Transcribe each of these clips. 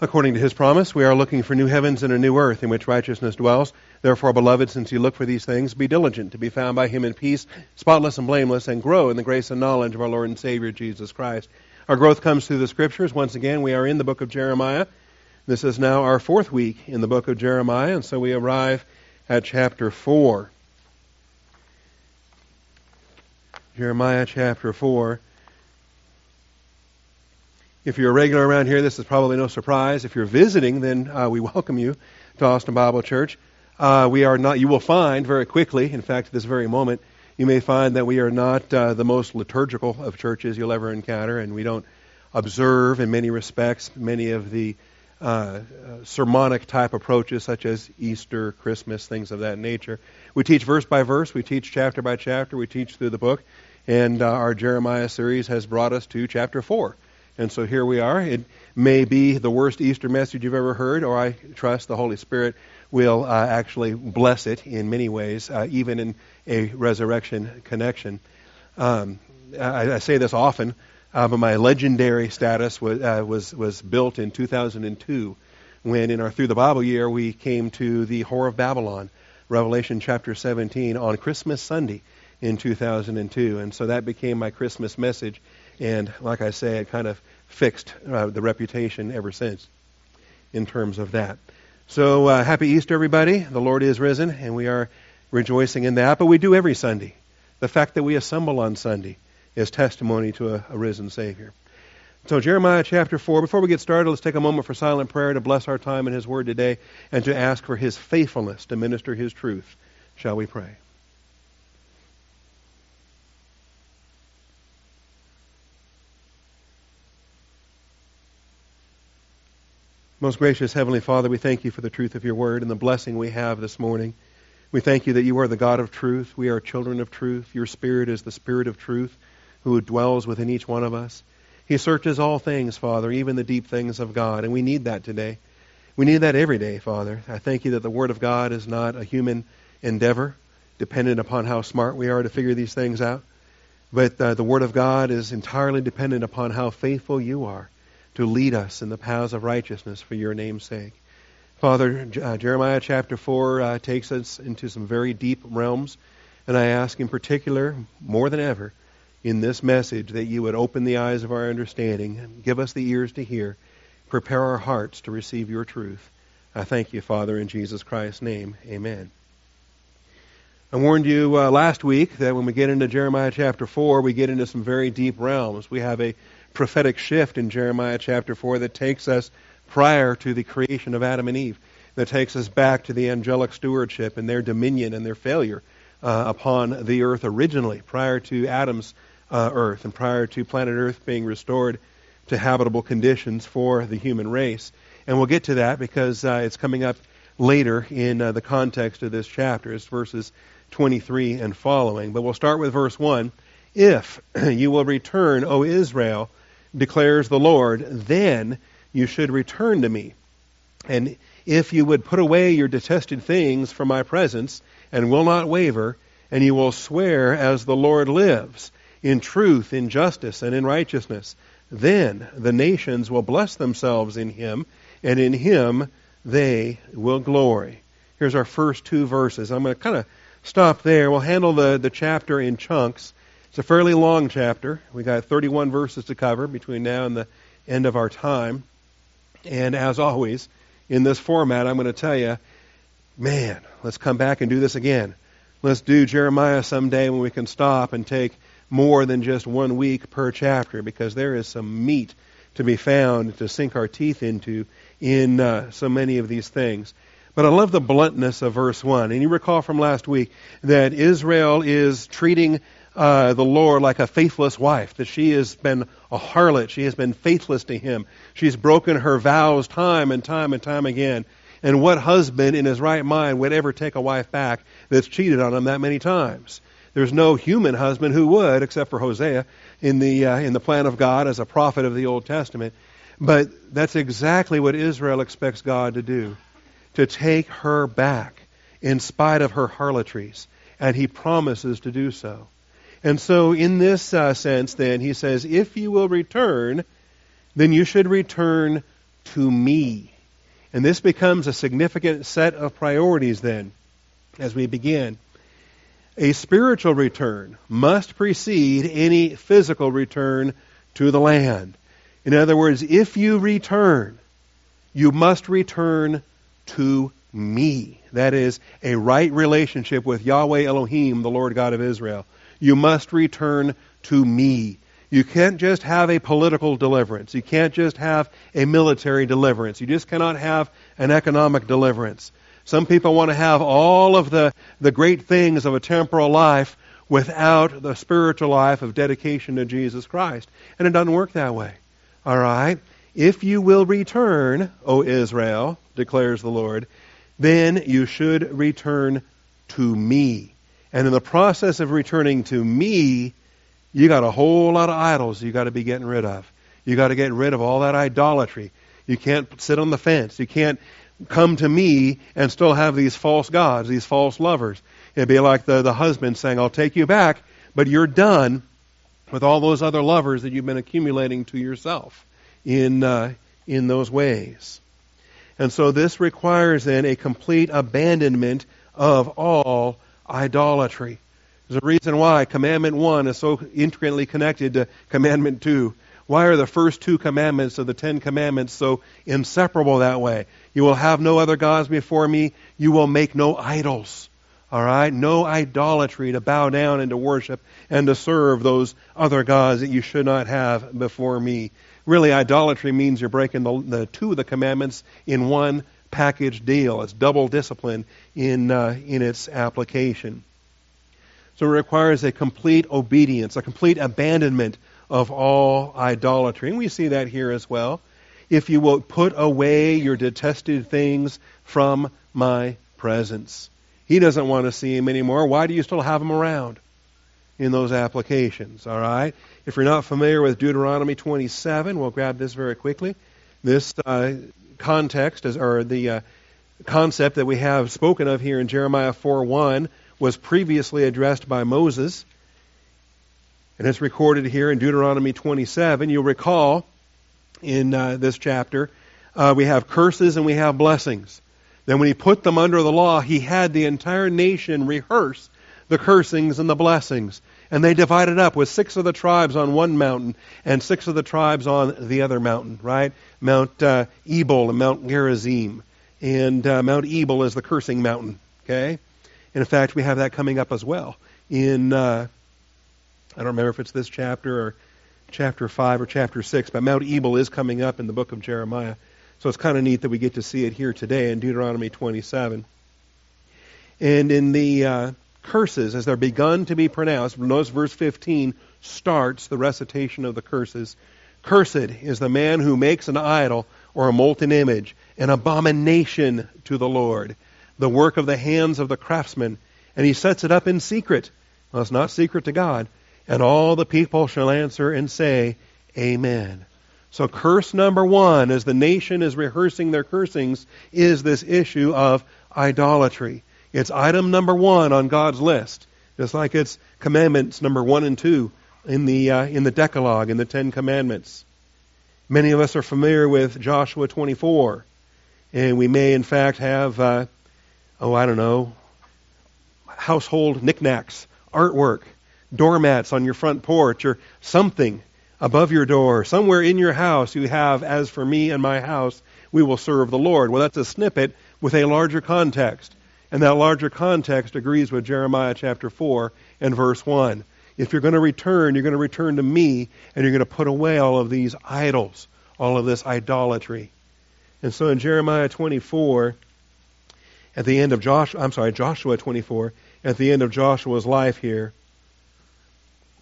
According to his promise, we are looking for new heavens and a new earth in which righteousness dwells. Therefore, beloved, since you look for these things, be diligent to be found by him in peace, spotless and blameless, and grow in the grace and knowledge of our Lord and Savior Jesus Christ. Our growth comes through the scriptures. Once again, we are in the book of Jeremiah. This is now our fourth week in the book of Jeremiah, and so we arrive at chapter 4. Jeremiah chapter 4. If you're a regular around here, this is probably no surprise. If you're visiting, then uh, we welcome you to Austin Bible Church. Uh, we are not, you will find very quickly, in fact, at this very moment, you may find that we are not uh, the most liturgical of churches you'll ever encounter, and we don't observe, in many respects, many of the uh, uh, sermonic type approaches, such as Easter, Christmas, things of that nature. We teach verse by verse, we teach chapter by chapter, we teach through the book, and uh, our Jeremiah series has brought us to chapter 4. And so here we are. It may be the worst Easter message you've ever heard, or I trust the Holy Spirit will uh, actually bless it in many ways, uh, even in a resurrection connection. Um, I, I, say this often, uh, but my legendary status was, uh, was, was built in 2002 when, in our Through the Bible year, we came to the Whore of Babylon, Revelation chapter 17, on Christmas Sunday in 2002. And so that became my Christmas message. And like I say, it kind of fixed uh, the reputation ever since in terms of that. So uh, happy Easter, everybody. The Lord is risen, and we are rejoicing in that. But we do every Sunday. The fact that we assemble on Sunday is testimony to a, a risen Savior. So, Jeremiah chapter 4. Before we get started, let's take a moment for silent prayer to bless our time in His Word today and to ask for His faithfulness to minister His truth. Shall we pray? Most gracious Heavenly Father, we thank you for the truth of your word and the blessing we have this morning. We thank you that you are the God of truth. We are children of truth. Your Spirit is the Spirit of truth who dwells within each one of us. He searches all things, Father, even the deep things of God, and we need that today. We need that every day, Father. I thank you that the Word of God is not a human endeavor, dependent upon how smart we are to figure these things out, but uh, the Word of God is entirely dependent upon how faithful you are to lead us in the paths of righteousness for your name's sake. Father, uh, Jeremiah chapter 4 uh, takes us into some very deep realms, and I ask in particular, more than ever, in this message, that you would open the eyes of our understanding, give us the ears to hear, prepare our hearts to receive your truth. I thank you, Father, in Jesus Christ's name. Amen. I warned you uh, last week that when we get into Jeremiah chapter 4, we get into some very deep realms. We have a prophetic shift in Jeremiah chapter 4 that takes us prior to the creation of Adam and Eve, that takes us back to the angelic stewardship and their dominion and their failure uh, upon the earth originally, prior to Adam's uh, earth and prior to planet Earth being restored to habitable conditions for the human race. And we'll get to that because uh, it's coming up later in uh, the context of this chapter. It's verses 23 and following. But we'll start with verse 1. If you will return, O Israel, declares the Lord, then you should return to me. And if you would put away your detested things from my presence, and will not waver, and you will swear as the Lord lives, in truth, in justice, and in righteousness, then the nations will bless themselves in him, and in him they will glory. Here's our first two verses. I'm going to kind of stop there. We'll handle the, the chapter in chunks. It's a fairly long chapter. We got 31 verses to cover between now and the end of our time. And as always, in this format, I'm going to tell you, man, let's come back and do this again. Let's do Jeremiah someday when we can stop and take more than just one week per chapter because there is some meat to be found to sink our teeth into in uh, so many of these things. But I love the bluntness of verse 1. And you recall from last week that Israel is treating uh, the Lord like a faithless wife, that she has been a harlot. She has been faithless to him. She's broken her vows time and time and time again. And what husband in his right mind would ever take a wife back that's cheated on him that many times? There's no human husband who would, except for Hosea in the uh, in the plan of God as a prophet of the Old Testament. But that's exactly what Israel expects God to do, to take her back in spite of her harlotries, and He promises to do so. And so, in this uh, sense, then, he says, if you will return, then you should return to me. And this becomes a significant set of priorities then as we begin. A spiritual return must precede any physical return to the land. In other words, if you return, you must return to me. That is, a right relationship with Yahweh Elohim, the Lord God of Israel. You must return to me. You can't just have a political deliverance. You can't just have a military deliverance. You just cannot have an economic deliverance. Some people want to have all of the, the great things of a temporal life without the spiritual life of dedication to Jesus Christ. And it doesn't work that way. All right? If you will return, O Israel, declares the Lord, then you should return to me. And in the process of returning to me, you got a whole lot of idols you got to be getting rid of. You got to get rid of all that idolatry. You can't sit on the fence. You can't come to me and still have these false gods, these false lovers. It'd be like the, the husband saying, I'll take you back, but you're done with all those other lovers that you've been accumulating to yourself in, uh, in those ways. And so this requires then a complete abandonment of all idolatry. There's a reason why Commandment 1 is so intricately connected to Commandment 2. Why are the first two commandments of the Ten Commandments so inseparable that way? You will have no other gods before me. You will make no idols. All right? No idolatry to bow down and to worship and to serve those other gods that you should not have before me. Really, idolatry means you're breaking the, the two of the commandments in one package deal. It's double discipline in, uh, in its application. So it requires a complete obedience, a complete abandonment of all idolatry. And we see that here as well. If you will put away your detested things from my presence. He doesn't want to see him anymore. Why do you still have him around in those applications? All right. If you're not familiar with Deuteronomy 27, we'll grab this very quickly. This uh, context is, or the uh, concept that we have spoken of here in Jeremiah 4:1 was previously addressed by Moses. And it's recorded here in Deuteronomy 27. You'll recall in uh, this chapter, uh, we have curses and we have blessings. Then when he put them under the law, he had the entire nation rehearse the cursings and the blessings. And they divided up with six of the tribes on one mountain and six of the tribes on the other mountain, right? Mount uh, Ebal and Mount Gerizim. And uh, Mount Ebal is the cursing mountain, okay? And in fact, we have that coming up as well in, uh, I don't remember if it's this chapter or chapter 5 or chapter 6, but Mount Ebal is coming up in the book of Jeremiah. So it's kind of neat that we get to see it here today in Deuteronomy 27. And in the uh, curses, as they're begun to be pronounced, notice verse 15 starts the recitation of the curses. Cursed is the man who makes an idol or a molten image, an abomination to the Lord the work of the hands of the craftsman, and he sets it up in secret. Well, it's not secret to God. And all the people shall answer and say, Amen. So, curse number one, as the nation is rehearsing their cursings, is this issue of idolatry. It's item number one on God's list, just like it's commandments number one and two in the uh, in the Decalogue in the Ten Commandments. Many of us are familiar with Joshua 24, and we may in fact have uh, oh, I don't know, household knickknacks, artwork, doormats on your front porch, or something above your door, somewhere in your house you have, as for me and my house, we will serve the Lord. Well, that's a snippet with a larger context. And that larger context agrees with Jeremiah chapter 4 and verse 1. If you're going to return, you're going to return to me, and you're going to put away all of these idols, all of this idolatry. And so in Jeremiah 24, at the end of Joshua, I'm sorry, Joshua 24, at the end of Joshua's life here,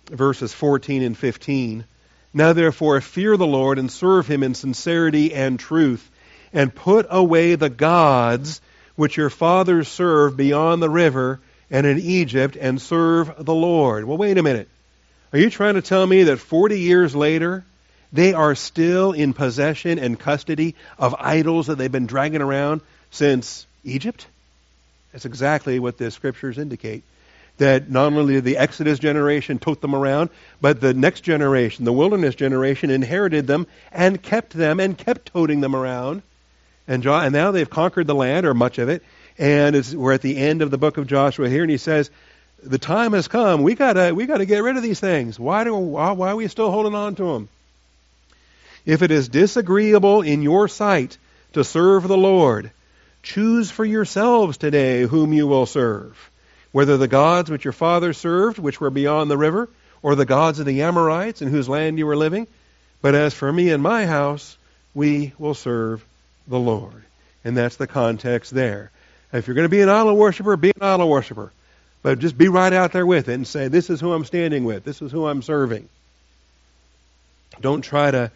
verses 14 and 15. Now therefore fear the Lord and serve him in sincerity and truth, and put away the gods which your fathers served beyond the river and in Egypt, and serve the Lord. Well, wait a minute. Are you trying to tell me that 40 years later, they are still in possession and custody of idols that they've been dragging around since Egypt? That's exactly what the scriptures indicate. that not only did the Exodus generation tote them around, but the next generation, the wilderness generation, inherited them and kept them and kept toting them around. And, and now they've conquered the land, or much of it, and we're at the end of the book of Joshua here, and he says, the time has come. We gotta we gotta get rid of these things. Why do why, why are we still holding on to them? If it is disagreeable in your sight to serve the Lord, choose for yourselves today whom you will serve, whether the gods which your fathers served, which were beyond the river, or the gods of the Amorites in whose land you were living. But as for me and my house, we will serve the Lord. And that's the context there. If you're going to be an idol worshiper, be an idol worshiper. But just be right out there with it and say, this is who I'm standing with. This is who I'm serving. Don't try to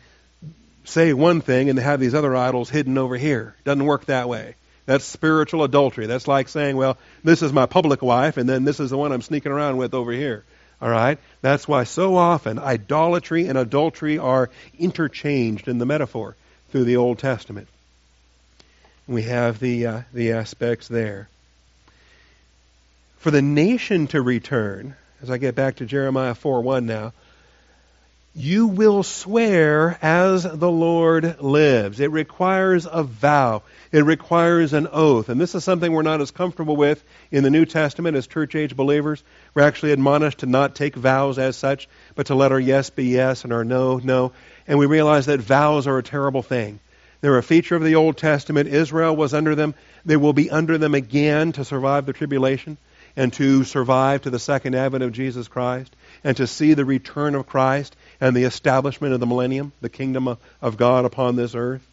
say one thing and have these other idols hidden over here. It doesn't work that way. That's spiritual adultery. That's like saying, well, this is my public wife, and then this is the one I'm sneaking around with over here. All right? That's why so often idolatry and adultery are interchanged in the metaphor through the Old Testament. We have the, uh, the aspects there for the nation to return, as I get back to Jeremiah 4 1 now, you will swear as the Lord lives. It requires a vow. It requires an oath. And this is something we're not as comfortable with in the New Testament as church age believers. We're actually admonished to not take vows as such, but to let our yes be yes and our no, no. And we realize that vows are a terrible thing. They're a feature of the Old Testament. Israel was under them. They will be under them again to survive the tribulation and to survive to the second advent of Jesus Christ and to see the return of Christ and the establishment of the millennium, the kingdom of God upon this earth.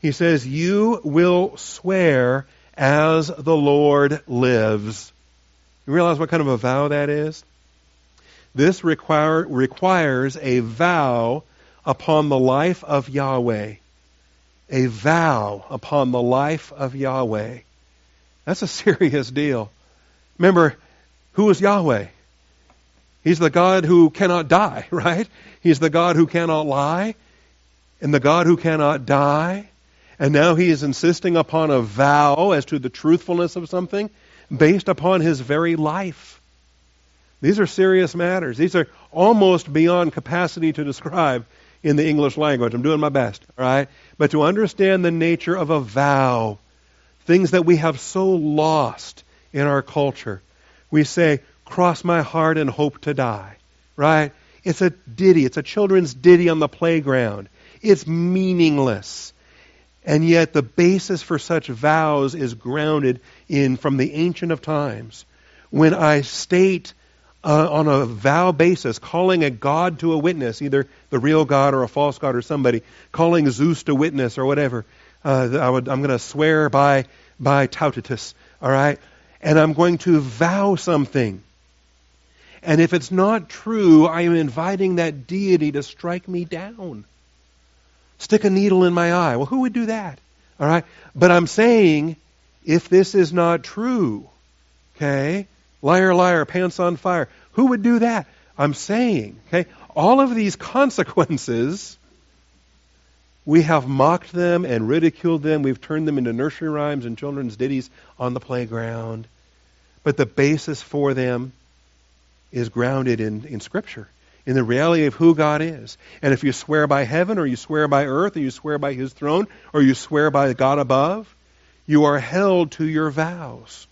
He says, You will swear as the Lord lives. You realize what kind of a vow that is? This require, requires a vow upon the life of Yahweh. A vow upon the life of Yahweh. That's a serious deal. Remember, who is Yahweh? He's the God who cannot die, right? He's the God who cannot lie and the God who cannot die. And now he is insisting upon a vow as to the truthfulness of something based upon his very life. These are serious matters. These are almost beyond capacity to describe in the English language. I'm doing my best, all right? But to understand the nature of a vow, things that we have so lost in our culture. We say, cross my heart and hope to die, right? It's a ditty. It's a children's ditty on the playground. It's meaningless. And yet the basis for such vows is grounded in from the ancient of times. When I state uh, on a vow basis, calling a god to a witness, either the real god or a false god or somebody, calling Zeus to witness or whatever, uh, I would, I'm going to swear by by Tautitus, all right? and I'm going to vow something. And if it's not true, I am inviting that deity to strike me down. Stick a needle in my eye. Well, who would do that? All right? But I'm saying, if this is not true, okay? Liar, liar, pants on fire. Who would do that? I'm saying, okay? All of these consequences we have mocked them and ridiculed them. We've turned them into nursery rhymes and children's ditties on the playground. But the basis for them is grounded in, in Scripture, in the reality of who God is. And if you swear by heaven, or you swear by earth, or you swear by His throne, or you swear by God above, you are held to your vows.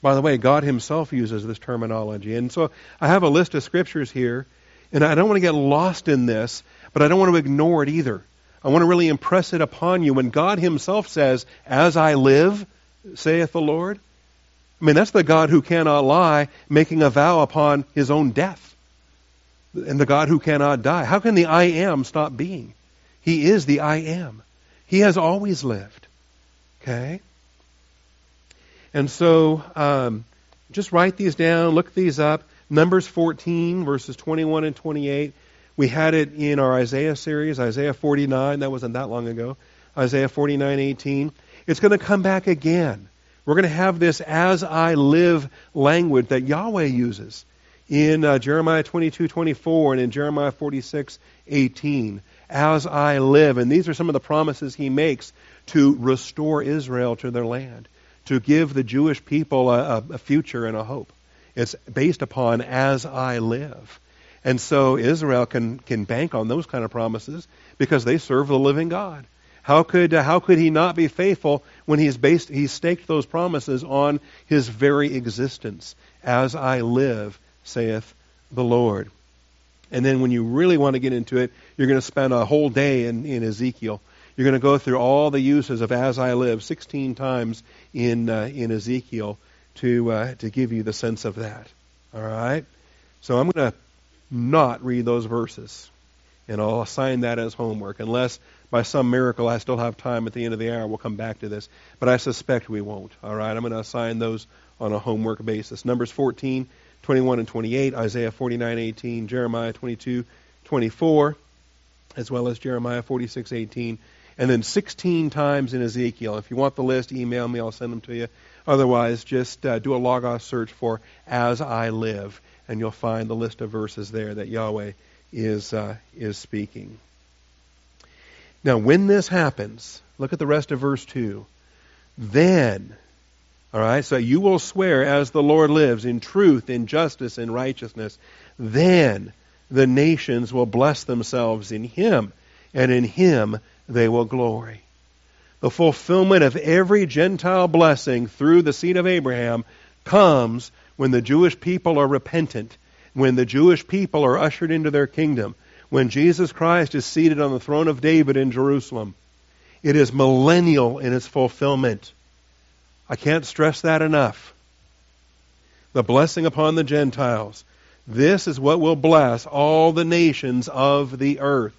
By the way, God Himself uses this terminology. And so I have a list of scriptures here, and I don't want to get lost in this, but I don't want to ignore it either. I want to really impress it upon you. When God Himself says, As I live, saith the Lord, I mean, that's the God who cannot lie, making a vow upon His own death. And the God who cannot die. How can the I am stop being? He is the I am. He has always lived. Okay? And so, um, just write these down, look these up. Numbers 14, verses 21 and 28. We had it in our Isaiah series, Isaiah 49. That wasn't that long ago. Isaiah 49, 18. It's going to come back again. We're going to have this as I live language that Yahweh uses in uh, Jeremiah 22, 24 and in Jeremiah 46, 18. As I live. And these are some of the promises he makes to restore Israel to their land, to give the Jewish people a, a future and a hope. It's based upon as I live. And so Israel can, can bank on those kind of promises because they serve the living God. How could, uh, how could he not be faithful when he's based, he's staked those promises on his very existence? As I live, saith the Lord. And then when you really want to get into it, you're going to spend a whole day in, in Ezekiel. You're going to go through all the uses of as I live 16 times in, uh, in Ezekiel to, uh, to give you the sense of that. All right? So I'm going to not read those verses. And I'll assign that as homework, unless by some miracle I still have time at the end of the hour. We'll come back to this. But I suspect we won't. All right? I'm going to assign those on a homework basis. Numbers 14, 21 and 28, Isaiah 49, 18, Jeremiah 22, 24, as well as Jeremiah 46, 18, and then 16 times in Ezekiel. If you want the list, email me. I'll send them to you. Otherwise, just uh, do a Logos search for As I Live, and you'll find the list of verses there that Yahweh is, uh, is speaking. Now, when this happens, look at the rest of verse 2. Then, all right, so you will swear as the Lord lives in truth, in justice, in righteousness. Then the nations will bless themselves in him, and in him they will glory. The fulfillment of every Gentile blessing through the seed of Abraham comes when the Jewish people are repentant when the Jewish people are ushered into their kingdom, when Jesus Christ is seated on the throne of David in Jerusalem. It is millennial in its fulfillment. I can't stress that enough. The blessing upon the Gentiles. This is what will bless all the nations of the earth.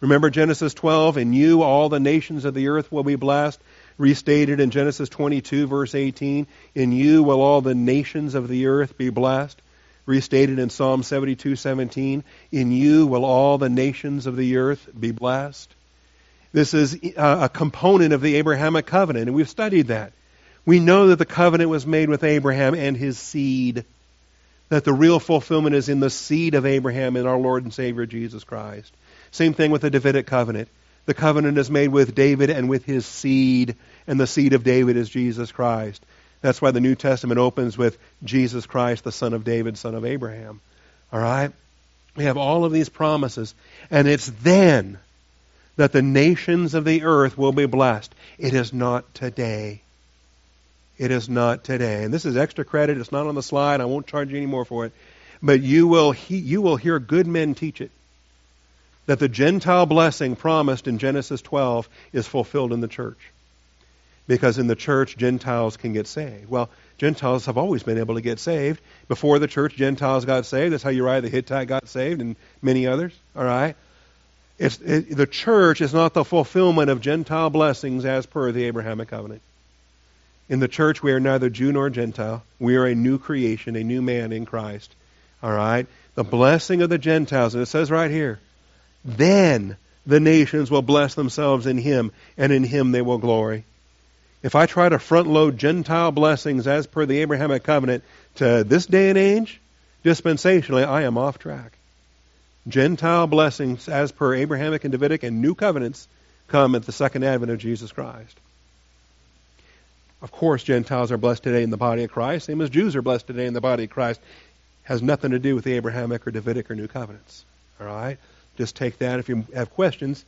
Remember Genesis 12, in you all the nations of the earth will be blessed. Restated in Genesis 22, verse 18, in you will all the nations of the earth be blessed restated in Psalm 72:17, "In you will all the nations of the earth be blessed." This is uh, a component of the Abrahamic covenant, and we've studied that. We know that the covenant was made with Abraham and his seed, that the real fulfillment is in the seed of Abraham in our Lord and Savior Jesus Christ. Same thing with the Davidic covenant. The covenant is made with David and with his seed, and the seed of David is Jesus Christ. That's why the New Testament opens with Jesus Christ, the son of David, son of Abraham. All right? We have all of these promises, and it's then that the nations of the earth will be blessed. It is not today. It is not today. And this is extra credit. It's not on the slide. I won't charge you any more for it. But you will, he, you will hear good men teach it. That the Gentile blessing promised in Genesis 12 is fulfilled in the church because in the church, Gentiles can get saved. Well, Gentiles have always been able to get saved. Before the church, Gentiles got saved. That's how Uriah the Hittite got saved and many others. All right? It's, it, the church is not the fulfillment of Gentile blessings as per the Abrahamic covenant. In the church, we are neither Jew nor Gentile. We are a new creation, a new man in Christ. All right? The blessing of the Gentiles, and it says right here, then the nations will bless themselves in him, and in him they will glory. If I try to front load Gentile blessings as per the Abrahamic covenant to this day and age, dispensationally, I am off track. Gentile blessings as per Abrahamic and Davidic and new covenants come at the second advent of Jesus Christ. Of course, Gentiles are blessed today in the body of Christ, same as Jews are blessed today in the body of Christ. Has nothing to do with the Abrahamic or Davidic or new covenants. All right? Just take that. If you have questions,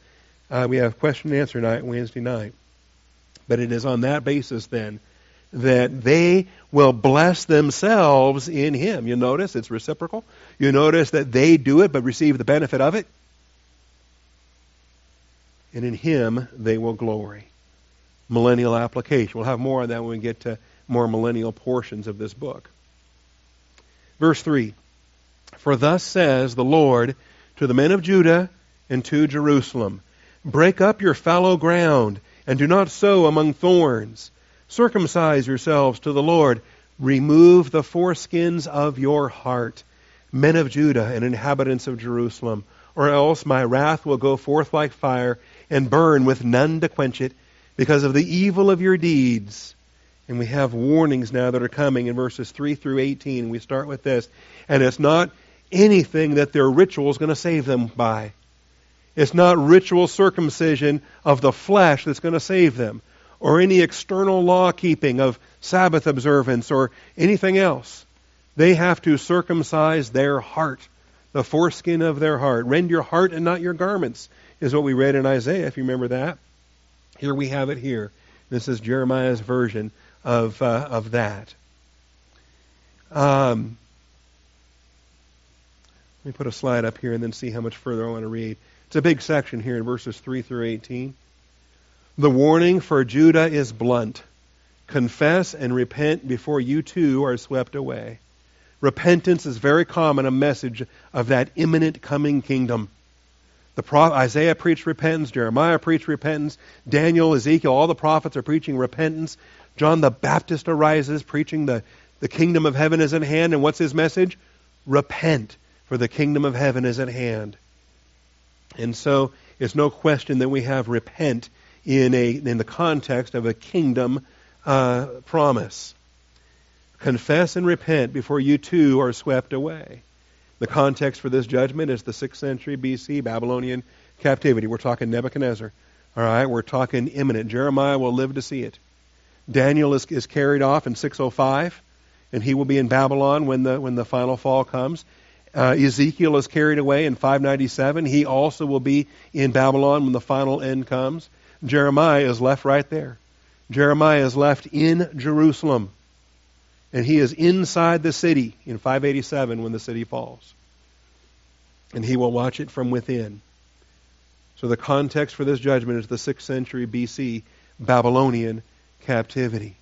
uh, we have question and answer night Wednesday night. But it is on that basis then that they will bless themselves in Him. You notice it's reciprocal. You notice that they do it but receive the benefit of it. And in Him they will glory. Millennial application. We'll have more on that when we get to more millennial portions of this book. Verse 3 For thus says the Lord to the men of Judah and to Jerusalem Break up your fallow ground and do not sow among thorns. Circumcise yourselves to the Lord. Remove the foreskins of your heart, men of Judah and inhabitants of Jerusalem, or else my wrath will go forth like fire and burn with none to quench it because of the evil of your deeds. And we have warnings now that are coming in verses 3 through 18. We start with this. And it's not anything that their ritual is going to save them by. It's not ritual circumcision of the flesh that's going to save them, or any external law keeping of Sabbath observance or anything else. They have to circumcise their heart, the foreskin of their heart. Rend your heart and not your garments, is what we read in Isaiah, if you remember that. Here we have it here. This is Jeremiah's version of, uh, of that. Um, let me put a slide up here and then see how much further I want to read. It's a big section here in verses 3 through 18. The warning for Judah is blunt. Confess and repent before you too are swept away. Repentance is very common a message of that imminent coming kingdom. The prophet, Isaiah preached repentance, Jeremiah preached repentance, Daniel, Ezekiel, all the prophets are preaching repentance. John the Baptist arises preaching the, the kingdom of heaven is at hand. And what's his message? Repent, for the kingdom of heaven is at hand. And so it's no question that we have repent in, a, in the context of a kingdom uh, promise. Confess and repent before you too are swept away. The context for this judgment is the 6th century BC Babylonian captivity. We're talking Nebuchadnezzar. All right, we're talking imminent. Jeremiah will live to see it. Daniel is, is carried off in 605, and he will be in Babylon when the when the final fall comes. Uh, Ezekiel is carried away in 597. He also will be in Babylon when the final end comes. Jeremiah is left right there. Jeremiah is left in Jerusalem. And he is inside the city in 587 when the city falls. And he will watch it from within. So the context for this judgment is the 6th century BC Babylonian captivity.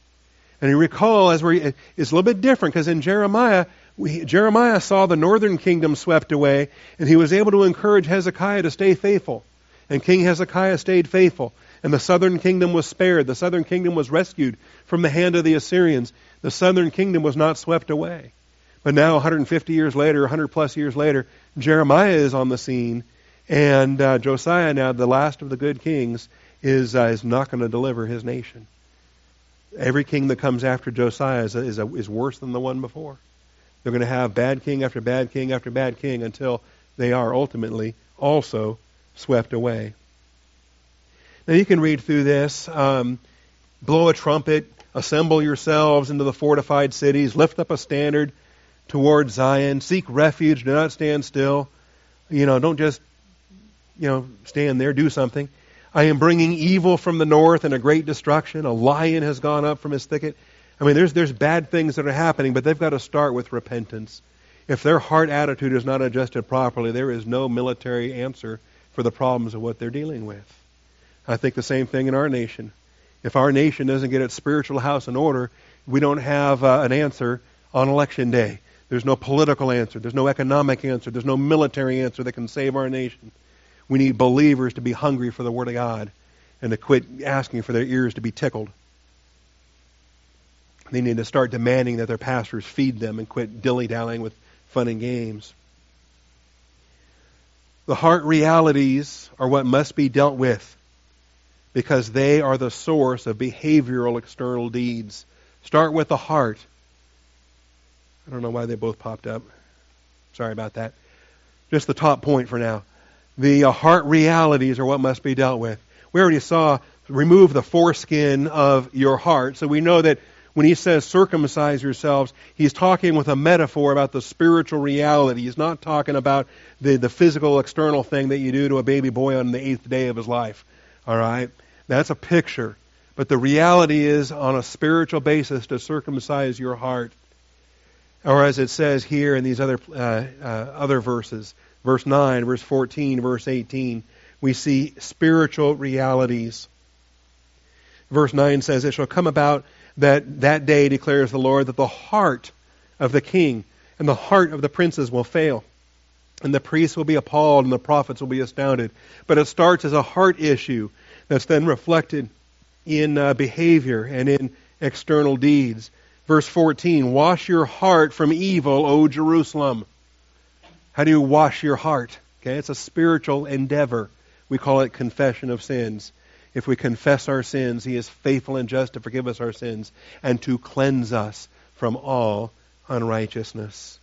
And you recall, as we it's a little bit different because in Jeremiah, we, Jeremiah saw the northern kingdom swept away, and he was able to encourage Hezekiah to stay faithful. And King Hezekiah stayed faithful. And the southern kingdom was spared. The southern kingdom was rescued from the hand of the Assyrians. The southern kingdom was not swept away. But now, 150 years later, 100 plus years later, Jeremiah is on the scene, and uh, Josiah, now the last of the good kings, is uh, is not going to deliver his nation. Every king that comes after Josiah is, a, is, a, is worse than the one before. They're going to have bad king after bad king after bad king until they are ultimately also swept away. Now you can read through this. Um, blow a trumpet, assemble yourselves into the fortified cities, lift up a standard toward Zion, seek refuge, do not stand still. You know, don't just, you know, stand there, do something. I am bringing evil from the north and a great destruction. A lion has gone up from his thicket. I mean, there's, there's bad things that are happening, but they've got to start with repentance. If their heart attitude is not adjusted properly, there is no military answer for the problems of what they're dealing with. I think the same thing in our nation. If our nation doesn't get its spiritual house in order, we don't have uh, an answer on election day. There's no political answer. There's no economic answer. There's no military answer that can save our nation. We need believers to be hungry for the Word of God and to quit asking for their ears to be tickled. They need to start demanding that their pastors feed them and quit dilly dallying with fun and games. The heart realities are what must be dealt with because they are the source of behavioral external deeds. Start with the heart. I don't know why they both popped up. Sorry about that. Just the top point for now. The uh, heart realities are what must be dealt with. We already saw remove the foreskin of your heart. So we know that when he says circumcise yourselves, he's talking with a metaphor about the spiritual reality. He's not talking about the, the physical external thing that you do to a baby boy on the eighth day of his life. All right? That's a picture. But the reality is, on a spiritual basis, to circumcise your heart. Or as it says here in these other, uh, uh, other verses, verse 9, verse 14, verse 18, we see spiritual realities. Verse 9 says, It shall come about that that day declares the Lord that the heart of the king and the heart of the princes will fail. And the priests will be appalled and the prophets will be astounded. But it starts as a heart issue that's then reflected in uh, behavior and in external deeds. Verse 14 Wash your heart from evil, O Jerusalem. How do you wash your heart? Okay, it's a spiritual endeavor. We call it confession of sins. If we confess our sins, He is faithful and just to forgive us our sins and to cleanse us from all unrighteousness.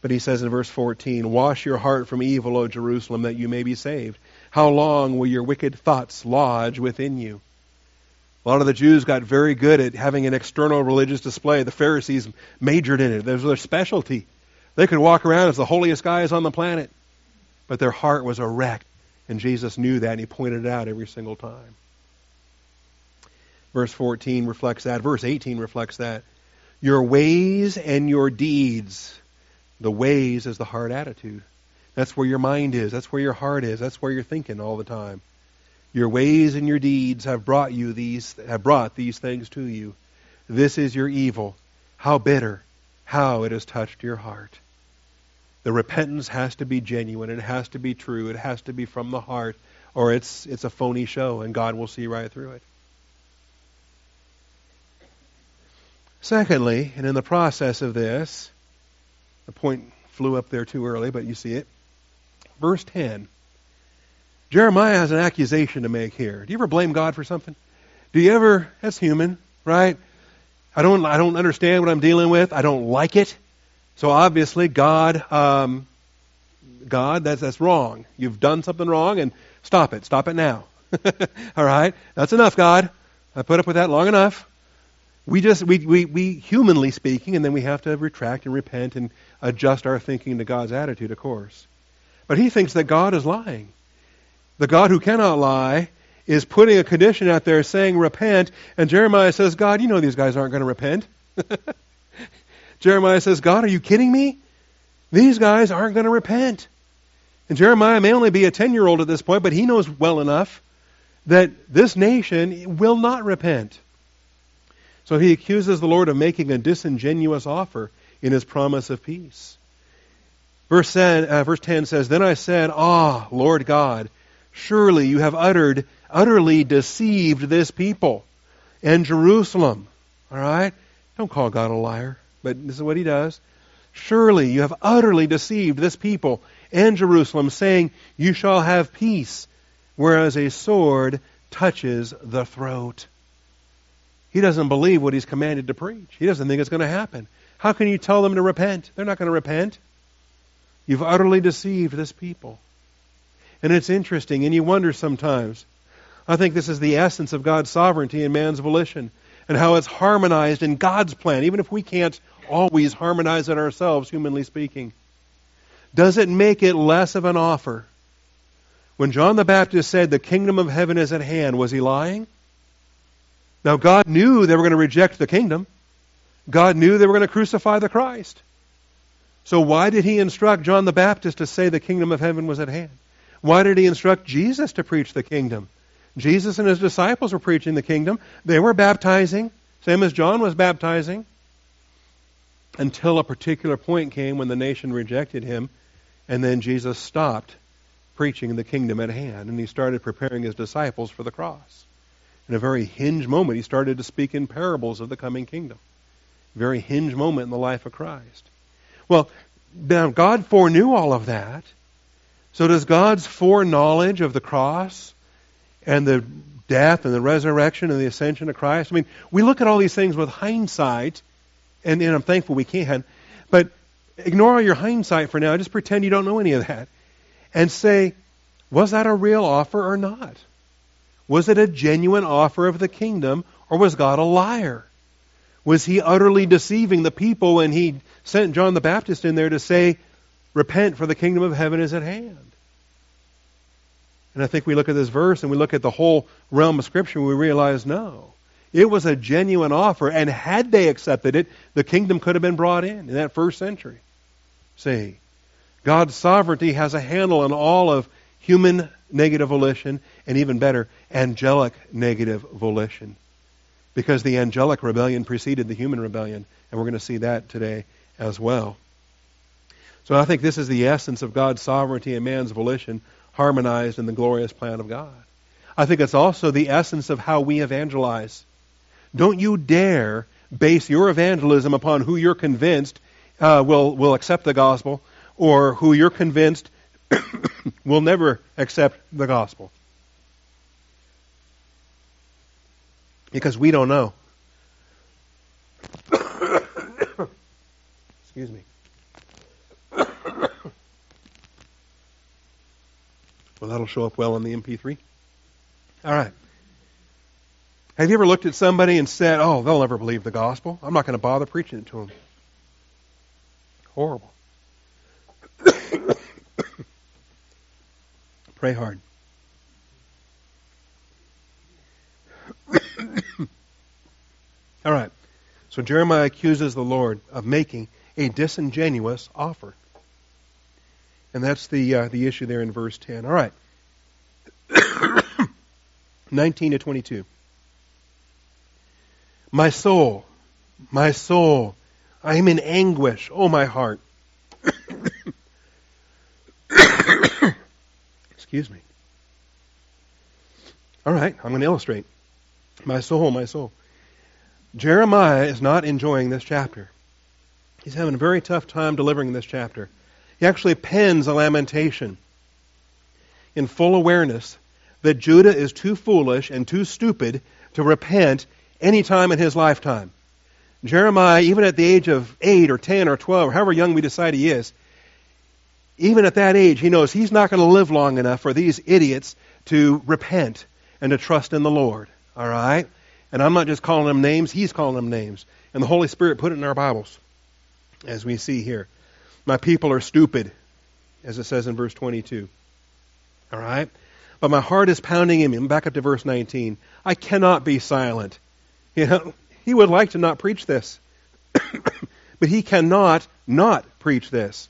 But he says in verse 14, Wash your heart from evil, O Jerusalem, that you may be saved. How long will your wicked thoughts lodge within you? A lot of the Jews got very good at having an external religious display. The Pharisees majored in it. That was their specialty. They could walk around as the holiest guys on the planet, but their heart was a wreck. And Jesus knew that, and he pointed it out every single time. Verse 14 reflects that. Verse 18 reflects that. Your ways and your deeds. The ways is the heart attitude. That's where your mind is. That's where your heart is. That's where you're thinking all the time. Your ways and your deeds have brought you these have brought these things to you. This is your evil. How bitter, how it has touched your heart. The repentance has to be genuine. It has to be true. It has to be from the heart, or it's it's a phony show, and God will see right through it. Secondly, and in the process of this, the point flew up there too early, but you see it. Verse 10. Jeremiah has an accusation to make here. Do you ever blame God for something? Do you ever, that's human, right? I don't, I don't understand what I'm dealing with. I don't like it. So obviously, God, um, God, that's, that's wrong. You've done something wrong and stop it. Stop it now. All right? That's enough, God. I put up with that long enough. We just, we, we, we, humanly speaking, and then we have to retract and repent and adjust our thinking to God's attitude, of course. But he thinks that God is lying. The God who cannot lie is putting a condition out there saying repent, and Jeremiah says, God, you know these guys aren't going to repent. Jeremiah says, God, are you kidding me? These guys aren't going to repent. And Jeremiah may only be a 10 year old at this point, but he knows well enough that this nation will not repent. So he accuses the Lord of making a disingenuous offer in his promise of peace. Verse 10, uh, verse 10 says, Then I said, Ah, Lord God, surely you have uttered, utterly deceived this people and Jerusalem. All right? Don't call God a liar, but this is what he does. Surely you have utterly deceived this people and Jerusalem, saying, You shall have peace, whereas a sword touches the throat. He doesn't believe what he's commanded to preach. He doesn't think it's going to happen. How can you tell them to repent? They're not going to repent. You've utterly deceived this people. And it's interesting, and you wonder sometimes. I think this is the essence of God's sovereignty and man's volition, and how it's harmonized in God's plan, even if we can't always harmonize it ourselves, humanly speaking. Does it make it less of an offer? When John the Baptist said, The kingdom of heaven is at hand, was he lying? Now, God knew they were going to reject the kingdom. God knew they were going to crucify the Christ. So, why did he instruct John the Baptist to say the kingdom of heaven was at hand? Why did he instruct Jesus to preach the kingdom? Jesus and his disciples were preaching the kingdom. They were baptizing, same as John was baptizing, until a particular point came when the nation rejected him, and then Jesus stopped preaching the kingdom at hand, and he started preparing his disciples for the cross. In a very hinge moment, he started to speak in parables of the coming kingdom. Very hinge moment in the life of Christ. Well, now God foreknew all of that. So does God's foreknowledge of the cross and the death and the resurrection and the ascension of Christ? I mean, we look at all these things with hindsight, and, and I'm thankful we can, but ignore all your hindsight for now. Just pretend you don't know any of that. And say, was that a real offer or not? Was it a genuine offer of the kingdom, or was God a liar? Was he utterly deceiving the people when he sent John the Baptist in there to say, Repent, for the kingdom of heaven is at hand? And I think we look at this verse and we look at the whole realm of Scripture and we realize no. It was a genuine offer, and had they accepted it, the kingdom could have been brought in in that first century. See, God's sovereignty has a handle on all of human negative volition, and even better, angelic negative volition. Because the angelic rebellion preceded the human rebellion, and we're going to see that today as well. So I think this is the essence of God's sovereignty and man's volition harmonized in the glorious plan of God. I think it's also the essence of how we evangelize. Don't you dare base your evangelism upon who you're convinced uh, will, will accept the gospel or who you're convinced will never accept the gospel. Because we don't know. Excuse me. Well, that'll show up well on the MP3. All right. Have you ever looked at somebody and said, oh, they'll never believe the gospel? I'm not going to bother preaching it to them. Horrible. Pray hard. All right. So Jeremiah accuses the Lord of making a disingenuous offer. And that's the, uh, the issue there in verse 10. All right. 19 to 22. My soul, my soul, I am in anguish. Oh, my heart. Excuse me. All right, I'm going to illustrate. My soul, my soul. Jeremiah is not enjoying this chapter. He's having a very tough time delivering this chapter. He actually pens a lamentation in full awareness that Judah is too foolish and too stupid to repent any time in his lifetime. Jeremiah, even at the age of 8 or 10 or 12, or however young we decide he is, even at that age, he knows he's not going to live long enough for these idiots to repent and to trust in the Lord. All right? And I'm not just calling them names, he's calling them names. And the Holy Spirit put it in our Bibles, as we see here. My people are stupid, as it says in verse 22. All right? But my heart is pounding in me. Back up to verse 19. I cannot be silent. You know, he would like to not preach this. but he cannot not preach this.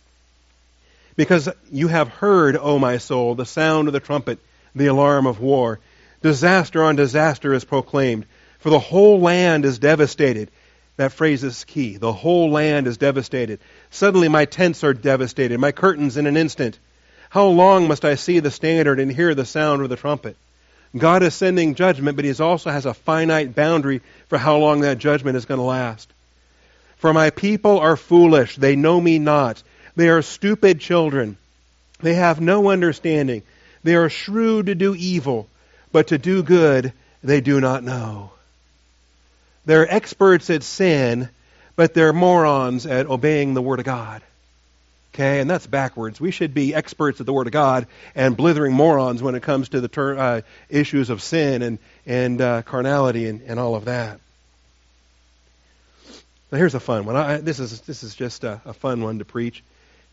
Because you have heard, O my soul, the sound of the trumpet, the alarm of war. Disaster on disaster is proclaimed, for the whole land is devastated. That phrase is key. The whole land is devastated. Suddenly my tents are devastated, my curtains in an instant. How long must I see the standard and hear the sound of the trumpet? God is sending judgment, but He also has a finite boundary for how long that judgment is going to last. For my people are foolish, they know me not. They are stupid children. They have no understanding. They are shrewd to do evil, but to do good they do not know. They're experts at sin, but they're morons at obeying the Word of God. Okay, and that's backwards. We should be experts at the Word of God and blithering morons when it comes to the ter- uh, issues of sin and, and uh, carnality and, and all of that. Now here's a fun one. I, this is this is just a, a fun one to preach.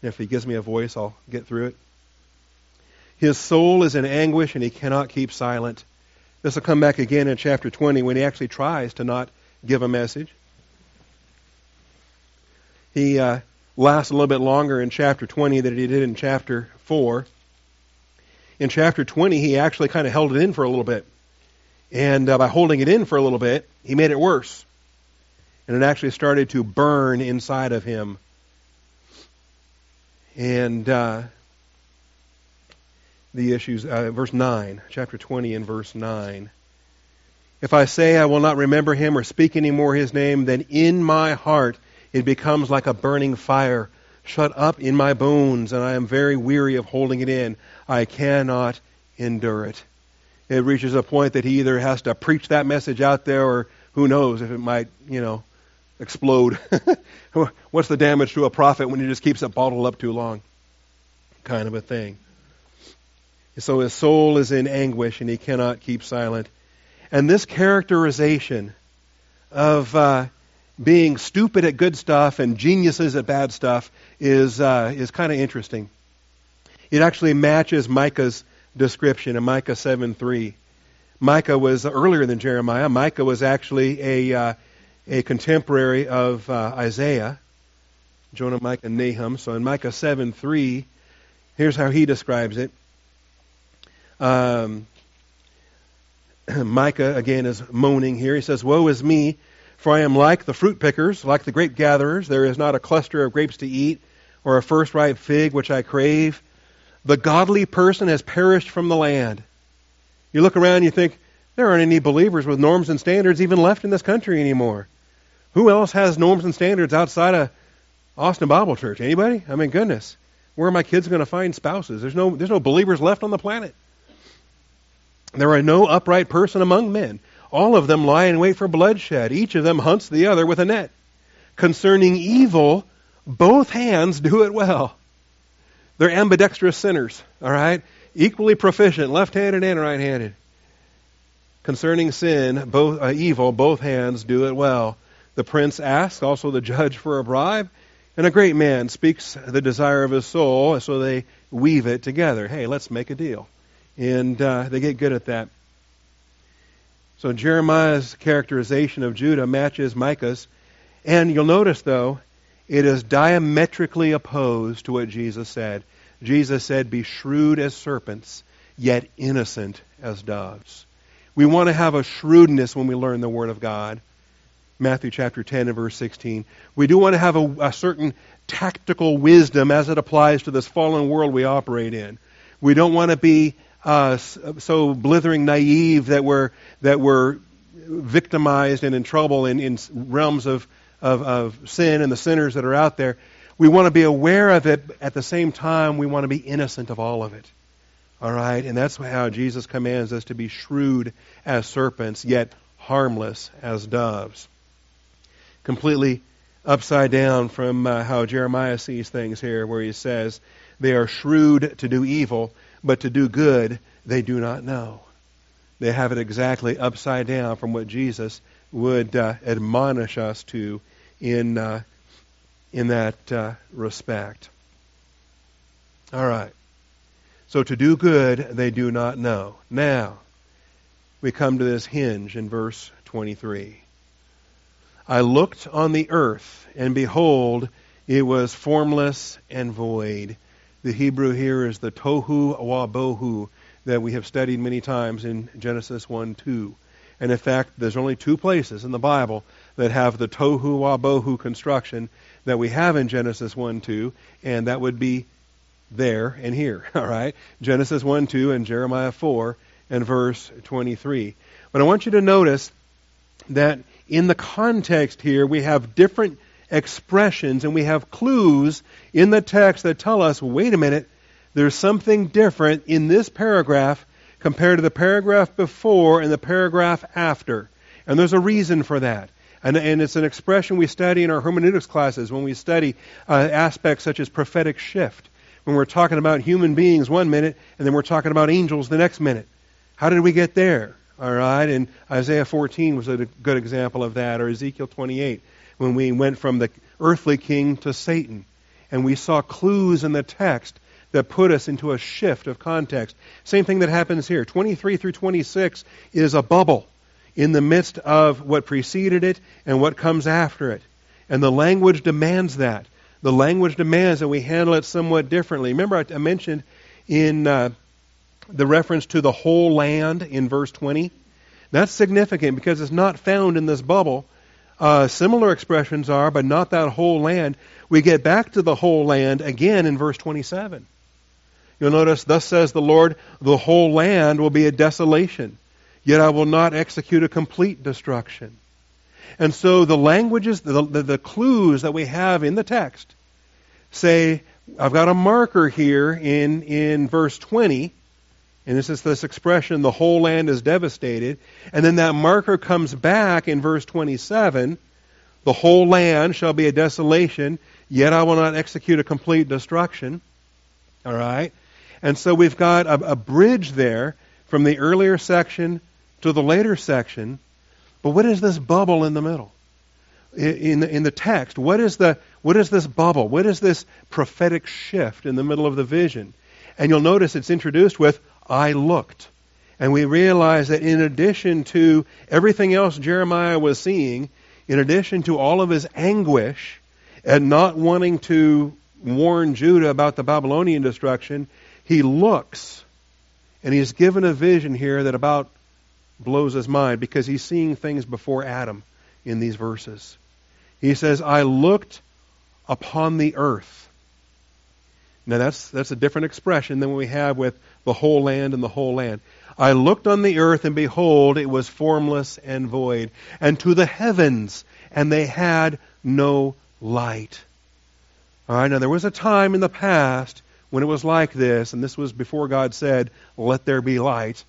And if he gives me a voice, I'll get through it. His soul is in anguish and he cannot keep silent. This will come back again in chapter 20 when he actually tries to not give a message. He uh, lasts a little bit longer in chapter 20 than he did in chapter 4. In chapter 20, he actually kind of held it in for a little bit. And uh, by holding it in for a little bit, he made it worse. And it actually started to burn inside of him. And uh, the issues, uh, verse 9, chapter 20 and verse 9. If I say I will not remember him or speak any more his name, then in my heart it becomes like a burning fire shut up in my bones, and I am very weary of holding it in. I cannot endure it. It reaches a point that he either has to preach that message out there, or who knows if it might, you know, explode. What's the damage to a prophet when he just keeps it bottled up too long? Kind of a thing. So his soul is in anguish, and he cannot keep silent. And this characterization of uh, being stupid at good stuff and geniuses at bad stuff is uh, is kind of interesting. It actually matches Micah's description in Micah seven three. Micah was earlier than Jeremiah. Micah was actually a uh, a contemporary of uh, Isaiah, Jonah, Micah, and Nahum. So in Micah seven three, here's how he describes it. Um, Micah again is moaning here. He says, "Woe is me." For I am like the fruit pickers, like the grape gatherers. There is not a cluster of grapes to eat, or a first ripe fig which I crave. The godly person has perished from the land. You look around you think, there aren't any believers with norms and standards even left in this country anymore. Who else has norms and standards outside of Austin Bible Church? Anybody? I mean, goodness. Where are my kids going to find spouses? There's no, there's no believers left on the planet. There are no upright person among men. All of them lie in wait for bloodshed. Each of them hunts the other with a net. Concerning evil, both hands do it well. They're ambidextrous sinners, all right? Equally proficient, left handed and right handed. concerning sin, both uh, evil, both hands do it well. The prince asks, also the judge, for a bribe, and a great man speaks the desire of his soul, so they weave it together. Hey, let's make a deal. And uh, they get good at that. So Jeremiah's characterization of Judah matches Micah's. And you'll notice, though, it is diametrically opposed to what Jesus said. Jesus said, Be shrewd as serpents, yet innocent as doves. We want to have a shrewdness when we learn the Word of God. Matthew chapter 10 and verse 16. We do want to have a, a certain tactical wisdom as it applies to this fallen world we operate in. We don't want to be uh, so blithering naive that we're that we're victimized and in trouble in, in realms of, of, of sin and the sinners that are out there. We want to be aware of it. At the same time, we want to be innocent of all of it. All right, and that's how Jesus commands us to be shrewd as serpents, yet harmless as doves completely upside down from uh, how Jeremiah sees things here, where he says, They are shrewd to do evil, but to do good they do not know. They have it exactly upside down from what Jesus would uh, admonish us to in, uh, in that uh, respect. All right. So to do good they do not know. Now, we come to this hinge in verse 23. I looked on the earth, and behold, it was formless and void. The Hebrew here is the tohu wabohu that we have studied many times in Genesis 1 2. And in fact, there's only two places in the Bible that have the tohu wabohu construction that we have in Genesis 1 2, and that would be there and here. All right? Genesis 1 2 and Jeremiah 4 and verse 23. But I want you to notice that in the context here, we have different expressions and we have clues in the text that tell us wait a minute, there's something different in this paragraph compared to the paragraph before and the paragraph after. And there's a reason for that. And, and it's an expression we study in our hermeneutics classes when we study uh, aspects such as prophetic shift. When we're talking about human beings one minute and then we're talking about angels the next minute. How did we get there? All right, and Isaiah 14 was a good example of that, or Ezekiel 28, when we went from the earthly king to Satan. And we saw clues in the text that put us into a shift of context. Same thing that happens here. 23 through 26 is a bubble in the midst of what preceded it and what comes after it. And the language demands that. The language demands that we handle it somewhat differently. Remember, I mentioned in uh, the reference to the whole land in verse 20. That's significant because it's not found in this bubble. Uh, similar expressions are, but not that whole land. We get back to the whole land again in verse 27. You'll notice, Thus says the Lord, the whole land will be a desolation, yet I will not execute a complete destruction. And so the languages, the, the, the clues that we have in the text say, I've got a marker here in, in verse 20 and this is this expression, the whole land is devastated. And then that marker comes back in verse 27 the whole land shall be a desolation, yet I will not execute a complete destruction. All right? And so we've got a, a bridge there from the earlier section to the later section. But what is this bubble in the middle? In the, in the text, what is, the, what is this bubble? What is this prophetic shift in the middle of the vision? And you'll notice it's introduced with I looked. And we realize that in addition to everything else Jeremiah was seeing, in addition to all of his anguish at not wanting to warn Judah about the Babylonian destruction, he looks and he's given a vision here that about blows his mind because he's seeing things before Adam in these verses. He says, I looked upon the earth. Now that's that's a different expression than what we have with the whole land and the whole land. I looked on the earth, and behold, it was formless and void, and to the heavens, and they had no light. All right, now there was a time in the past when it was like this, and this was before God said, Let there be light,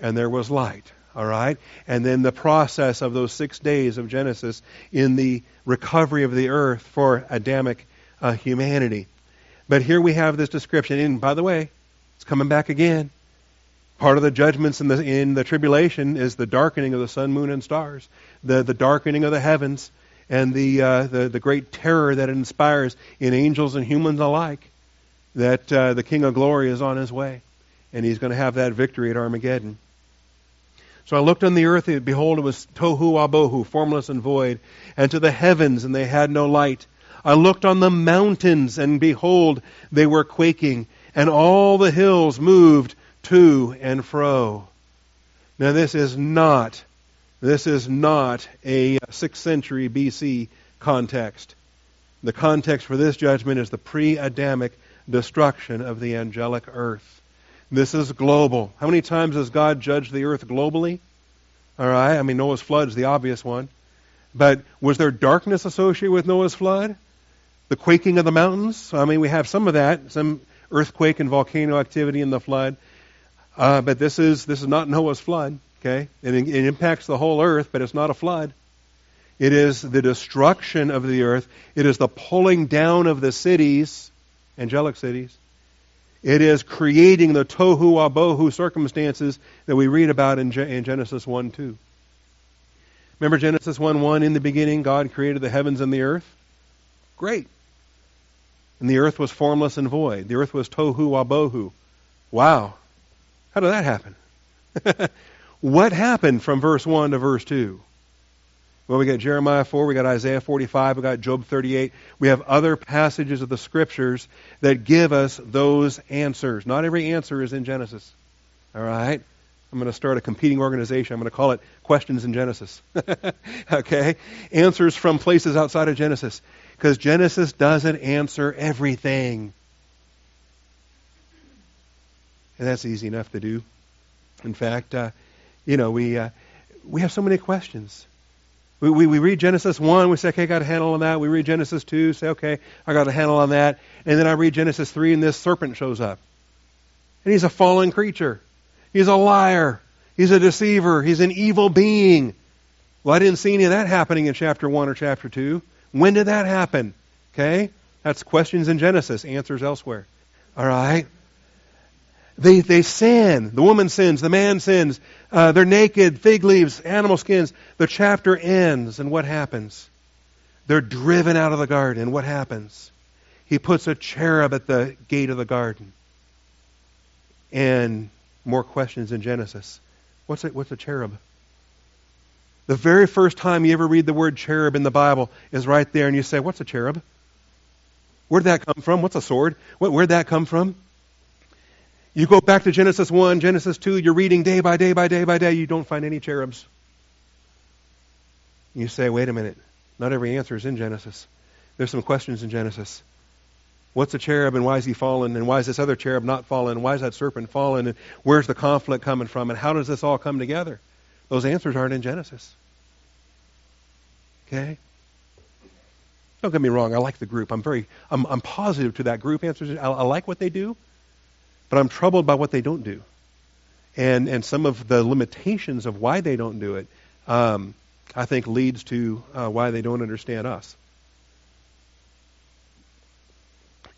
and there was light. All right? And then the process of those six days of Genesis in the recovery of the earth for Adamic uh, humanity. But here we have this description. And by the way, it's coming back again. Part of the judgments in the in the tribulation is the darkening of the sun, moon, and stars, the the darkening of the heavens, and the uh, the the great terror that it inspires in angels and humans alike. That uh, the King of Glory is on his way, and he's going to have that victory at Armageddon. So I looked on the earth, and behold, it was tohu wabohu, formless and void, and to the heavens, and they had no light. I looked on the mountains, and behold, they were quaking, and all the hills moved to and fro. Now this is not, this is not a uh, 6th century BC context. The context for this judgment is the pre-Adamic destruction of the angelic earth. This is global. How many times has God judged the earth globally? All right, I mean Noah's flood is the obvious one. But was there darkness associated with Noah's flood? The quaking of the mountains? I mean, we have some of that, some earthquake and volcano activity in the flood. Uh, but this is this is not Noah's flood. Okay, it, it impacts the whole earth, but it's not a flood. It is the destruction of the earth. It is the pulling down of the cities, angelic cities. It is creating the tohu wabohu circumstances that we read about in, in Genesis 1 2. Remember Genesis 1 1? In the beginning, God created the heavens and the earth. Great. And the earth was formless and void. The earth was tohu wabohu. Wow. How did that happen? what happened from verse 1 to verse 2? Well, we got Jeremiah 4, we got Isaiah 45, we got Job 38. We have other passages of the scriptures that give us those answers. Not every answer is in Genesis. All right? I'm going to start a competing organization. I'm going to call it Questions in Genesis. okay? Answers from places outside of Genesis. Because Genesis doesn't answer everything. And that's easy enough to do. In fact, uh, you know, we, uh, we have so many questions. We, we, we, read Genesis 1, we say, okay, I got a handle on that. We read Genesis 2, say, okay, I got a handle on that. And then I read Genesis 3, and this serpent shows up. And he's a fallen creature. He's a liar. He's a deceiver. He's an evil being. Well, I didn't see any of that happening in chapter 1 or chapter 2. When did that happen? Okay? That's questions in Genesis, answers elsewhere. All right? They, they sin. The woman sins. The man sins. Uh, they're naked, fig leaves, animal skins. The chapter ends, and what happens? They're driven out of the garden. And what happens? He puts a cherub at the gate of the garden. And more questions in Genesis. What's a, what's a cherub? The very first time you ever read the word cherub in the Bible is right there, and you say, What's a cherub? Where'd that come from? What's a sword? Where'd that come from? You go back to Genesis 1, Genesis 2, you're reading day by day by day by day, you don't find any cherubs. You say, wait a minute, not every answer is in Genesis. There's some questions in Genesis. What's a cherub and why is he fallen? And why is this other cherub not fallen? And Why is that serpent fallen? And where's the conflict coming from? And how does this all come together? Those answers aren't in Genesis. Okay? Don't get me wrong, I like the group. I'm very I'm, I'm positive to that group answers. I, I like what they do. But I'm troubled by what they don't do. And, and some of the limitations of why they don't do it, um, I think, leads to uh, why they don't understand us.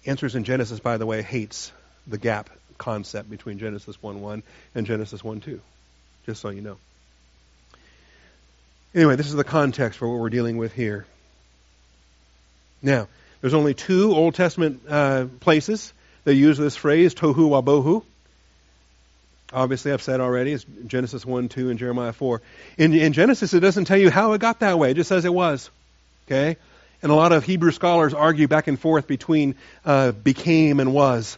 Answers in Genesis, by the way, hates the gap concept between Genesis 1.1 and Genesis 1.2, just so you know. Anyway, this is the context for what we're dealing with here. Now, there's only two Old Testament uh, places that use this phrase, tohu wabohu. Obviously, I've said already, it's Genesis 1, 2, and Jeremiah 4. In, in Genesis, it doesn't tell you how it got that way. It just says it was. Okay? And a lot of Hebrew scholars argue back and forth between uh, became and was.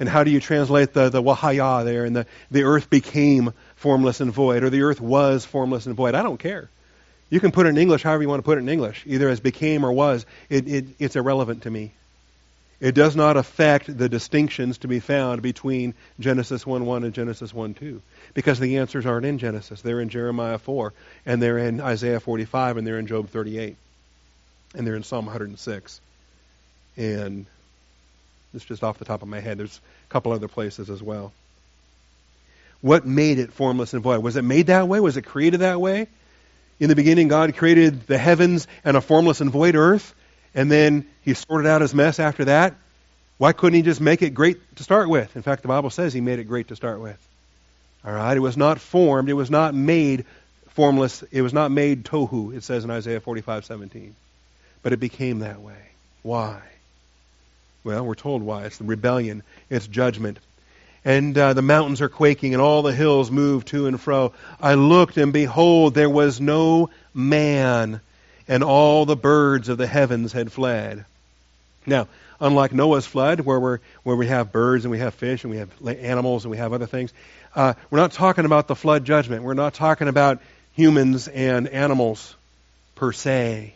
And how do you translate the, the wahaya there? And the, the earth became formless and void, or the earth was formless and void. I don't care. You can put it in English however you want to put it in English, either as became or was. It, it, it's irrelevant to me. It does not affect the distinctions to be found between Genesis 1:1 and Genesis 1:2 because the answers aren't in Genesis. They're in Jeremiah 4 and they're in Isaiah 45 and they're in Job 38 and they're in Psalm 106. And it's just off the top of my head. There's a couple other places as well. What made it formless and void? Was it made that way? Was it created that way? In the beginning, God created the heavens and a formless and void earth and then he sorted out his mess after that. Why couldn't he just make it great to start with? In fact, the Bible says he made it great to start with. All right? It was not formed, it was not made formless, it was not made tohu, it says in Isaiah 45:17. But it became that way. Why? Well, we're told why. It's the rebellion, it's judgment. And uh, the mountains are quaking, and all the hills move to and fro. I looked, and behold, there was no man, and all the birds of the heavens had fled. Now, unlike Noah's flood, where, we're, where we have birds and we have fish and we have animals and we have other things, uh, we're not talking about the flood judgment. We're not talking about humans and animals per se.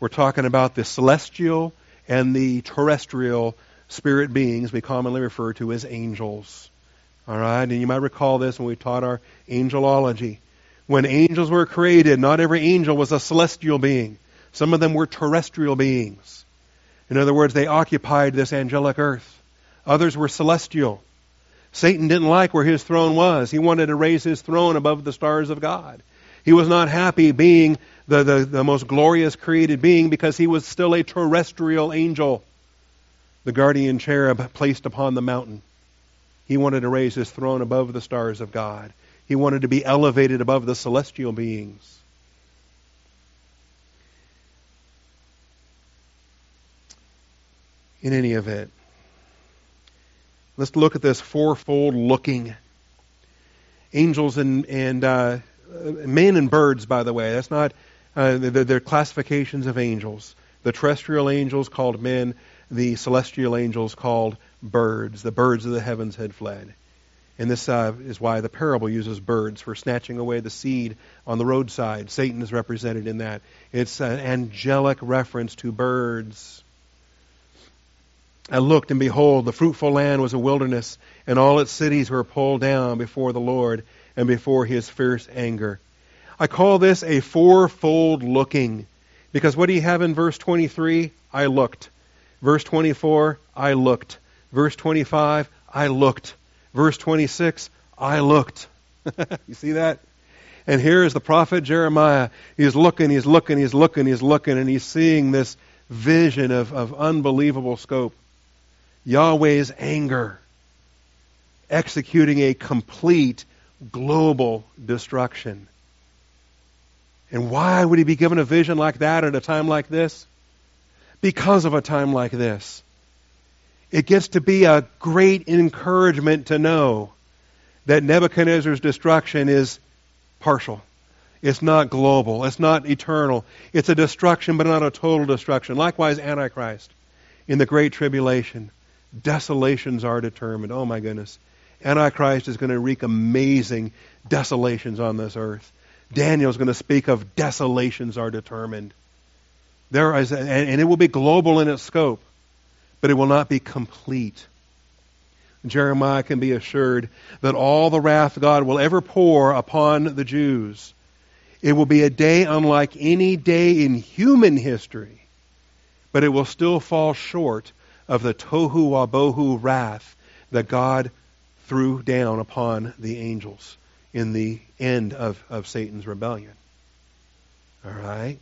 We're talking about the celestial and the terrestrial spirit beings we commonly refer to as angels. All right, and you might recall this when we taught our angelology. When angels were created, not every angel was a celestial being. Some of them were terrestrial beings. In other words, they occupied this angelic earth. Others were celestial. Satan didn't like where his throne was. He wanted to raise his throne above the stars of God. He was not happy being the, the, the most glorious created being because he was still a terrestrial angel, the guardian cherub placed upon the mountain. He wanted to raise his throne above the stars of God. He wanted to be elevated above the celestial beings. In any event, let's look at this fourfold looking. Angels and, and uh, men and birds, by the way. That's not uh, they're, classifications of angels. The terrestrial angels called men, the celestial angels called birds. The birds of the heavens had fled. And this uh, is why the parable uses birds for snatching away the seed on the roadside. Satan is represented in that. It's an angelic reference to birds. I looked, and behold, the fruitful land was a wilderness, and all its cities were pulled down before the Lord and before his fierce anger. I call this a fourfold looking. Because what do you have in verse 23? I looked. Verse 24, I looked. Verse 25, I looked. Verse 26, I looked. you see that? And here is the prophet Jeremiah. He's looking, he's looking, he's looking, he's looking, and he's seeing this vision of, of unbelievable scope. Yahweh's anger executing a complete global destruction. And why would he be given a vision like that at a time like this? Because of a time like this. It gets to be a great encouragement to know that Nebuchadnezzar's destruction is partial. It's not global. It's not eternal. It's a destruction, but not a total destruction. Likewise, Antichrist. In the Great Tribulation, desolations are determined. Oh my goodness. Antichrist is going to wreak amazing desolations on this earth. Daniel is going to speak of desolations are determined. There is, and it will be global in its scope, but it will not be complete. Jeremiah can be assured that all the wrath God will ever pour upon the Jews, it will be a day unlike any day in human history, but it will still fall short of the tohu wabohu wrath that God threw down upon the angels in the end of, of Satan's rebellion. All right?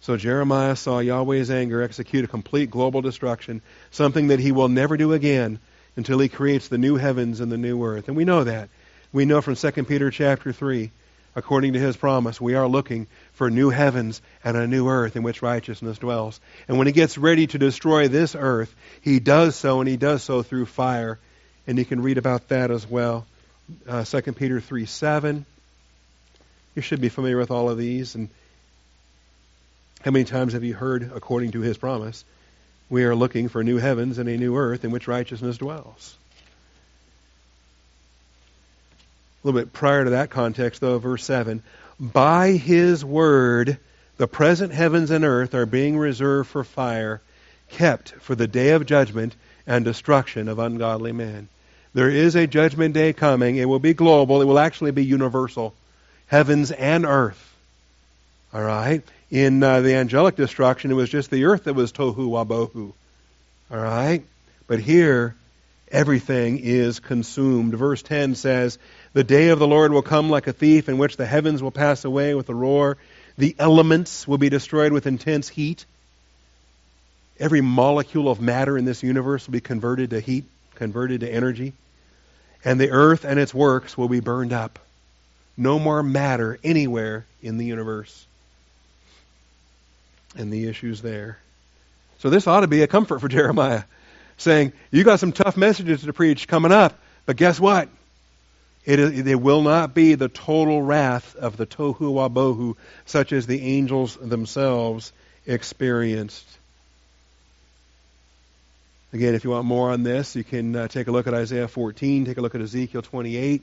So Jeremiah saw Yahweh's anger execute a complete global destruction, something that he will never do again until he creates the new heavens and the new earth. And we know that. We know from 2 Peter chapter 3, according to his promise, we are looking for new heavens and a new earth in which righteousness dwells. And when he gets ready to destroy this earth, he does so, and he does so through fire. And you can read about that as well uh, 2 Peter 3 7. You should be familiar with all of these. And how many times have you heard, according to his promise, we are looking for new heavens and a new earth in which righteousness dwells? A little bit prior to that context, though, verse 7 By his word, the present heavens and earth are being reserved for fire, kept for the day of judgment and destruction of ungodly men. There is a judgment day coming. It will be global. It will actually be universal. Heavens and earth. All right? In uh, the angelic destruction, it was just the earth that was tohu wabohu. All right? But here, everything is consumed. Verse 10 says, The day of the Lord will come like a thief, in which the heavens will pass away with a roar. The elements will be destroyed with intense heat. Every molecule of matter in this universe will be converted to heat converted to energy. and the earth and its works will be burned up. No more matter anywhere in the universe. And the issues there. So this ought to be a comfort for Jeremiah, saying, You got some tough messages to preach coming up, but guess what? It, it will not be the total wrath of the tohu wabohu, such as the angels themselves experienced. Again, if you want more on this, you can uh, take a look at Isaiah 14, take a look at Ezekiel 28.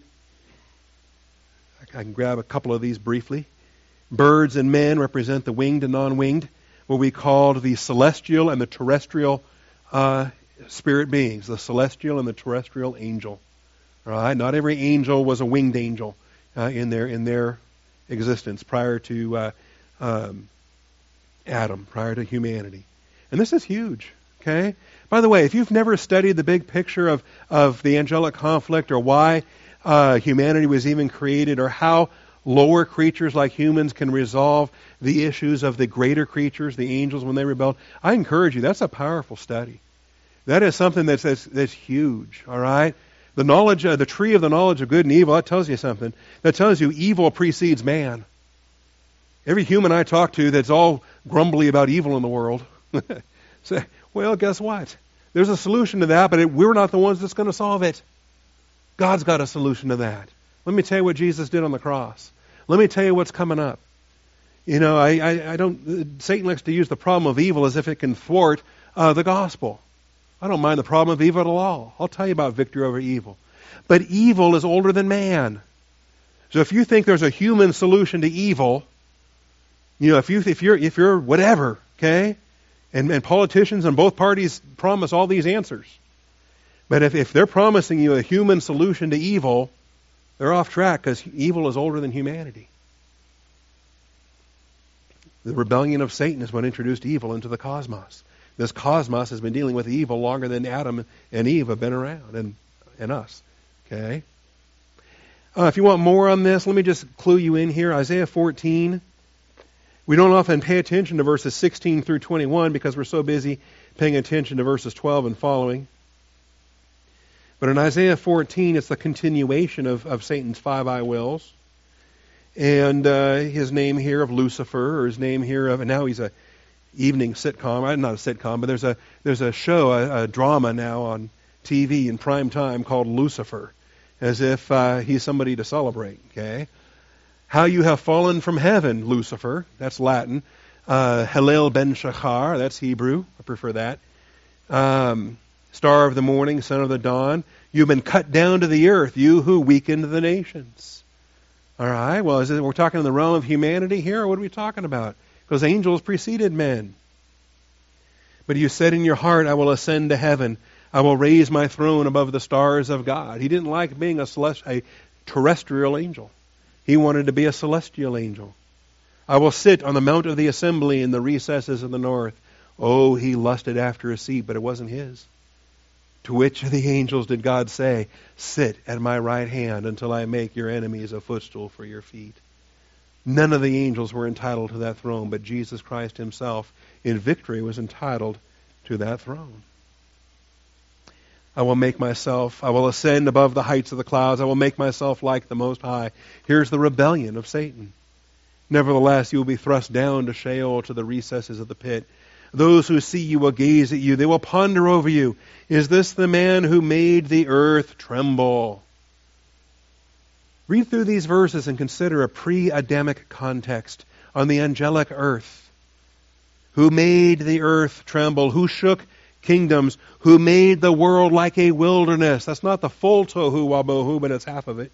I can grab a couple of these briefly. Birds and men represent the winged and non winged, what we called the celestial and the terrestrial uh, spirit beings, the celestial and the terrestrial angel. Right? Not every angel was a winged angel uh, in, their, in their existence prior to uh, um, Adam, prior to humanity. And this is huge. Okay? By the way, if you've never studied the big picture of, of the angelic conflict or why uh, humanity was even created or how lower creatures like humans can resolve the issues of the greater creatures, the angels, when they rebelled, I encourage you, that's a powerful study. That is something that's, that's, that's huge, all right? The knowledge, uh, the tree of the knowledge of good and evil, that tells you something. That tells you evil precedes man. Every human I talk to that's all grumbly about evil in the world say, well, guess what? There's a solution to that, but it, we're not the ones that's going to solve it. God's got a solution to that. Let me tell you what Jesus did on the cross. Let me tell you what's coming up. You know, I, I, I don't. Satan likes to use the problem of evil as if it can thwart uh, the gospel. I don't mind the problem of evil at all. I'll tell you about victory over evil. But evil is older than man. So if you think there's a human solution to evil, you know, if you if you're if you're whatever, okay, and, and politicians on both parties promise all these answers. But if, if they're promising you a human solution to evil, they're off track because evil is older than humanity. The rebellion of Satan is what introduced evil into the cosmos. This cosmos has been dealing with evil longer than Adam and Eve have been around, and, and us. Okay? Uh, if you want more on this, let me just clue you in here. Isaiah 14 we don't often pay attention to verses 16 through 21 because we're so busy paying attention to verses 12 and following. But in Isaiah 14, it's the continuation of, of Satan's five I wills. And uh, his name here of Lucifer, or his name here of, and now he's a evening sitcom, uh, not a sitcom, but there's a, there's a show, a, a drama now on TV in prime time called Lucifer, as if uh, he's somebody to celebrate, okay? How you have fallen from heaven, Lucifer. That's Latin. Uh, Hillel ben Shachar. That's Hebrew. I prefer that. Um, star of the morning, son of the dawn. You've been cut down to the earth, you who weakened the nations. All right. Well, is it, we're talking in the realm of humanity here, or what are we talking about? Because angels preceded men. But you said in your heart, I will ascend to heaven. I will raise my throne above the stars of God. He didn't like being a, celest- a terrestrial angel. He wanted to be a celestial angel. I will sit on the mount of the assembly in the recesses of the north. Oh, he lusted after a seat, but it wasn't his. To which of the angels did God say, Sit at my right hand until I make your enemies a footstool for your feet? None of the angels were entitled to that throne, but Jesus Christ himself, in victory, was entitled to that throne. I will make myself, I will ascend above the heights of the clouds. I will make myself like the Most High. Here's the rebellion of Satan. Nevertheless, you will be thrust down to Sheol, to the recesses of the pit. Those who see you will gaze at you. They will ponder over you. Is this the man who made the earth tremble? Read through these verses and consider a pre Adamic context on the angelic earth. Who made the earth tremble? Who shook kingdoms, who made the world like a wilderness. That's not the full tohu wabohu, but it's half of it.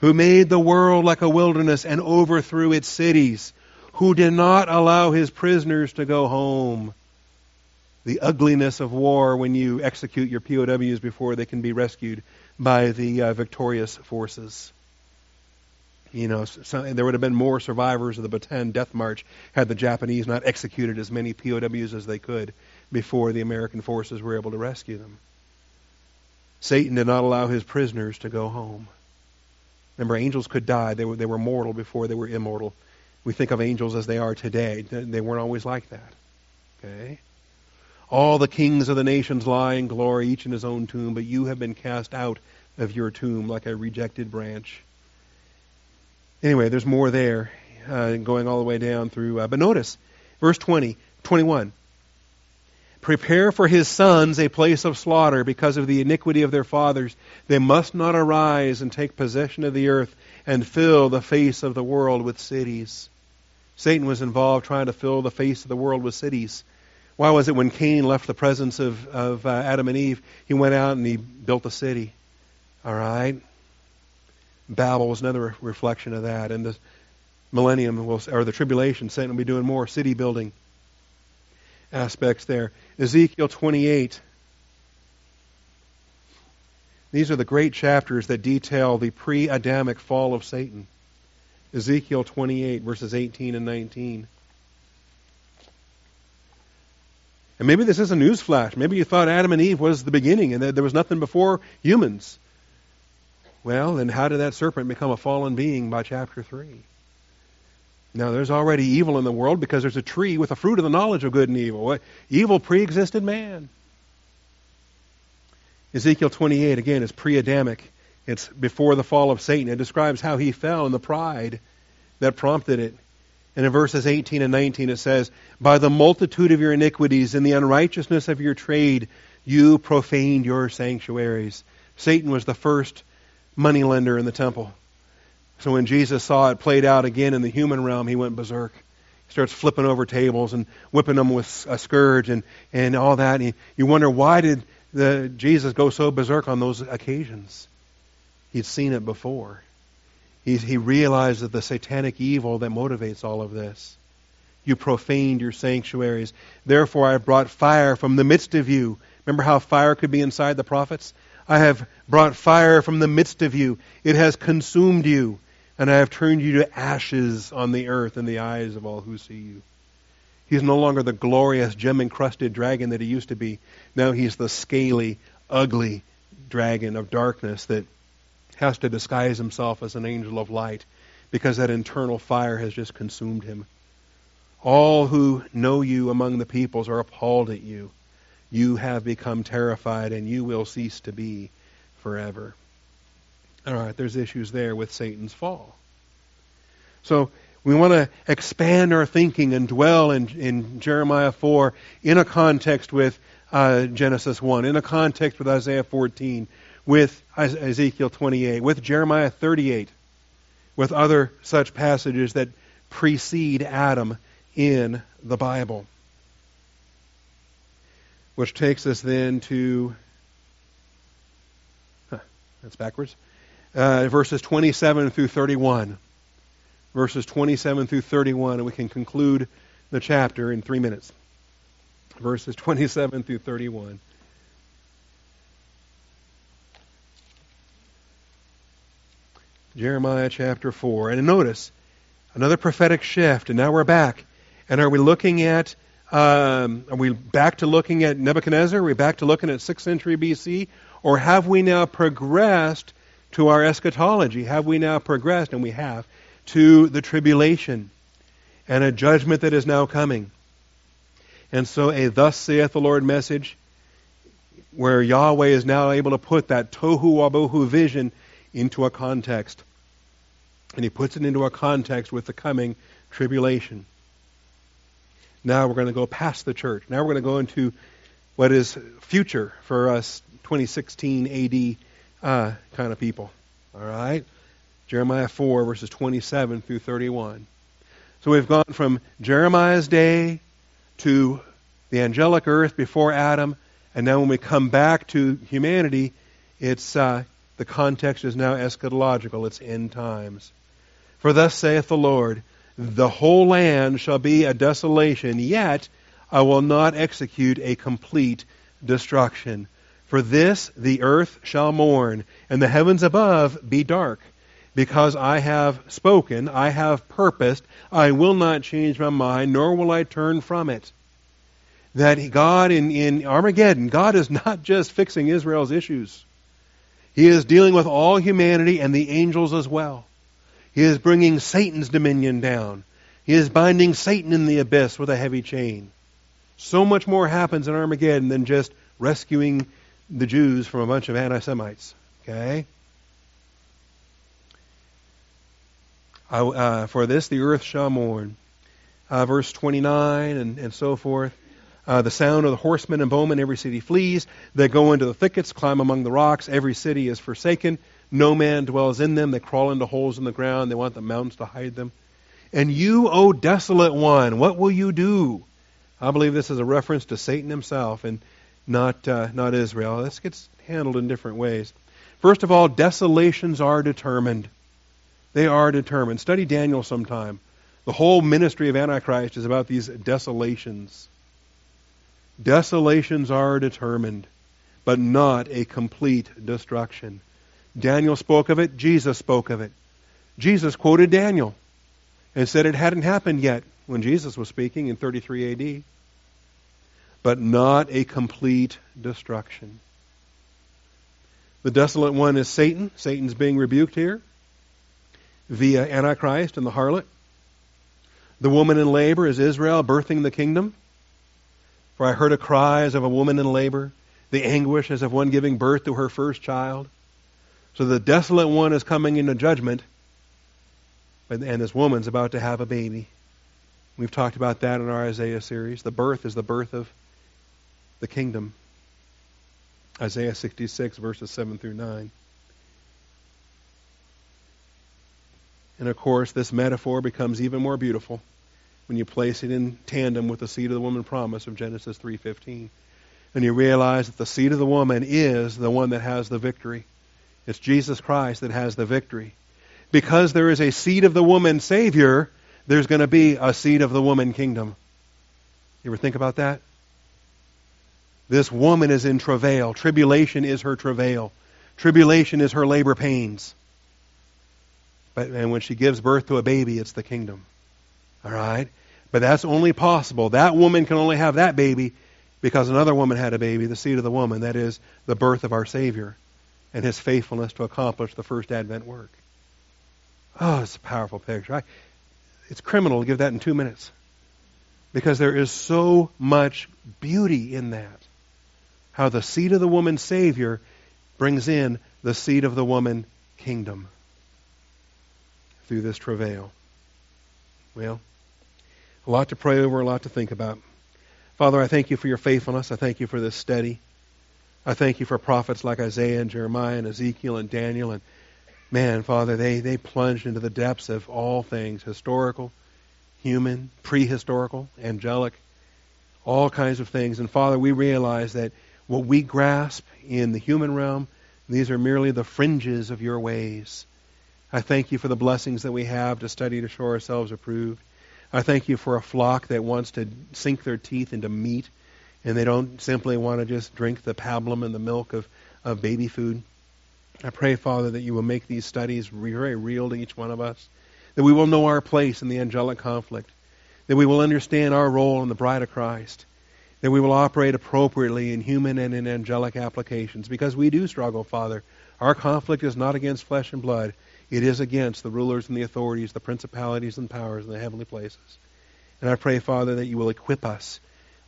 Who made the world like a wilderness and overthrew its cities. Who did not allow his prisoners to go home. The ugliness of war when you execute your POWs before they can be rescued by the uh, victorious forces. You know, so, there would have been more survivors of the Bataan Death March had the Japanese not executed as many POWs as they could before the American forces were able to rescue them. Satan did not allow his prisoners to go home. Remember, angels could die. They were, they were mortal before they were immortal. We think of angels as they are today. They weren't always like that. Okay? All the kings of the nations lie in glory, each in his own tomb, but you have been cast out of your tomb like a rejected branch. Anyway, there's more there, uh, going all the way down through. Uh, but notice, verse 20, 21. Prepare for his sons a place of slaughter because of the iniquity of their fathers. They must not arise and take possession of the earth and fill the face of the world with cities. Satan was involved trying to fill the face of the world with cities. Why was it when Cain left the presence of, of uh, Adam and Eve, he went out and he built a city? All right? Babel was another reflection of that. And the millennium, will, or the tribulation, Satan will be doing more city building aspects there. Ezekiel 28. These are the great chapters that detail the pre Adamic fall of Satan. Ezekiel 28, verses 18 and 19. And maybe this is a news flash. Maybe you thought Adam and Eve was the beginning and that there was nothing before humans. Well, then how did that serpent become a fallen being by chapter 3? Now, there's already evil in the world because there's a tree with the fruit of the knowledge of good and evil. Evil pre existed man. Ezekiel 28, again, is pre Adamic. It's before the fall of Satan. It describes how he fell and the pride that prompted it. And in verses 18 and 19 it says, By the multitude of your iniquities and the unrighteousness of your trade, you profaned your sanctuaries. Satan was the first moneylender in the temple. So when Jesus saw it played out again in the human realm, he went berserk. He starts flipping over tables and whipping them with a scourge and, and all that. And you wonder why did the, Jesus go so berserk on those occasions? He'd seen it before. He, he realized that the satanic evil that motivates all of this. You profaned your sanctuaries. Therefore, I have brought fire from the midst of you. Remember how fire could be inside the prophets? I have brought fire from the midst of you. It has consumed you, and I have turned you to ashes on the earth in the eyes of all who see you. He's no longer the glorious gem encrusted dragon that he used to be. Now he's the scaly, ugly dragon of darkness that has to disguise himself as an angel of light because that internal fire has just consumed him. All who know you among the peoples are appalled at you you have become terrified and you will cease to be forever. All right, there's issues there with Satan's fall. So we want to expand our thinking and dwell in, in Jeremiah 4 in a context with uh, Genesis 1, in a context with Isaiah 14, with Ezekiel 28, with Jeremiah 38, with other such passages that precede Adam in the Bible. Which takes us then to huh, that's backwards. Uh, verses 27 through 31 verses 27 through 31 and we can conclude the chapter in three minutes. Verses 27 through 31 jeremiah chapter 4 and notice another prophetic shift and now we're back and are we looking at um, are we back to looking at Nebuchadnezzar? Are we back to looking at 6th century BC? Or have we now progressed to our eschatology? Have we now progressed, and we have, to the tribulation and a judgment that is now coming? And so a thus saith the Lord message where Yahweh is now able to put that tohu wabohu vision into a context. And he puts it into a context with the coming tribulation. Now we're going to go past the church. Now we're going to go into what is future for us 2016 AD uh, kind of people. All right? Jeremiah 4, verses 27 through 31. So we've gone from Jeremiah's day to the angelic earth before Adam, and now when we come back to humanity, it's uh, the context is now eschatological. It's end times. For thus saith the Lord, the whole land shall be a desolation, yet I will not execute a complete destruction. For this the earth shall mourn, and the heavens above be dark. Because I have spoken, I have purposed, I will not change my mind, nor will I turn from it. That God in, in Armageddon, God is not just fixing Israel's issues. He is dealing with all humanity and the angels as well. He is bringing Satan's dominion down. He is binding Satan in the abyss with a heavy chain. So much more happens in Armageddon than just rescuing the Jews from a bunch of anti Semites. Okay? I, uh, for this the earth shall mourn. Uh, verse 29 and, and so forth. Uh, the sound of the horsemen and bowmen, every city flees. They go into the thickets, climb among the rocks. Every city is forsaken. No man dwells in them. They crawl into holes in the ground. They want the mountains to hide them. And you, O desolate one, what will you do? I believe this is a reference to Satan himself and not, uh, not Israel. This gets handled in different ways. First of all, desolations are determined. They are determined. Study Daniel sometime. The whole ministry of Antichrist is about these desolations. Desolations are determined, but not a complete destruction. Daniel spoke of it, Jesus spoke of it. Jesus quoted Daniel and said it hadn't happened yet when Jesus was speaking in 33 AD, but not a complete destruction. The desolate one is Satan. Satan's being rebuked here via Antichrist and the harlot. The woman in labor is Israel birthing the kingdom. For I heard a cry as of a woman in labor, the anguish as of one giving birth to her first child. So the desolate one is coming into judgment, and this woman's about to have a baby. We've talked about that in our Isaiah series. The birth is the birth of the kingdom. Isaiah 66, verses 7 through 9. And of course, this metaphor becomes even more beautiful when you place it in tandem with the seed of the woman promise of Genesis 3:15. And you realize that the seed of the woman is the one that has the victory. It's Jesus Christ that has the victory. Because there is a seed of the woman savior, there's going to be a seed of the woman kingdom. You ever think about that? This woman is in travail. Tribulation is her travail. Tribulation is her labor pains. But and when she gives birth to a baby, it's the kingdom. All right? But that's only possible. That woman can only have that baby because another woman had a baby, the seed of the woman, that is the birth of our Savior and his faithfulness to accomplish the first Advent work. Oh, it's a powerful picture. I, it's criminal to give that in two minutes because there is so much beauty in that. How the seed of the woman Savior brings in the seed of the woman kingdom through this travail. Well, a lot to pray over, a lot to think about. Father, I thank you for your faithfulness. I thank you for this study. I thank you for prophets like Isaiah and Jeremiah and Ezekiel and Daniel. And man, Father, they, they plunged into the depths of all things historical, human, prehistorical, angelic, all kinds of things. And Father, we realize that what we grasp in the human realm, these are merely the fringes of your ways. I thank you for the blessings that we have to study to show ourselves approved. I thank you for a flock that wants to sink their teeth into meat and they don't simply want to just drink the pablum and the milk of, of baby food. I pray, Father, that you will make these studies very real to each one of us, that we will know our place in the angelic conflict, that we will understand our role in the bride of Christ, that we will operate appropriately in human and in angelic applications, because we do struggle, Father. Our conflict is not against flesh and blood, it is against the rulers and the authorities, the principalities and powers in the heavenly places. And I pray, Father, that you will equip us,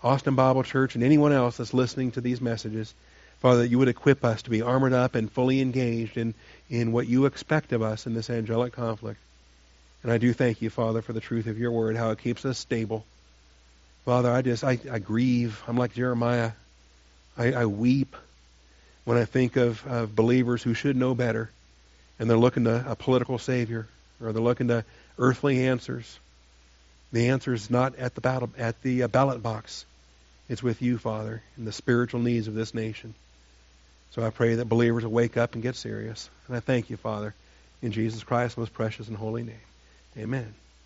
Austin Bible Church, and anyone else that's listening to these messages, Father, that you would equip us to be armored up and fully engaged in, in what you expect of us in this angelic conflict. And I do thank you, Father, for the truth of your word, how it keeps us stable. Father, I just, I, I grieve. I'm like Jeremiah. I, I weep when I think of, of believers who should know better and they're looking to a political savior or they're looking to earthly answers. The answer is not at the battle, at the uh, ballot box. It's with you, Father, in the spiritual needs of this nation. So I pray that believers will wake up and get serious. And I thank you, Father, in Jesus Christ's most precious and holy name. Amen.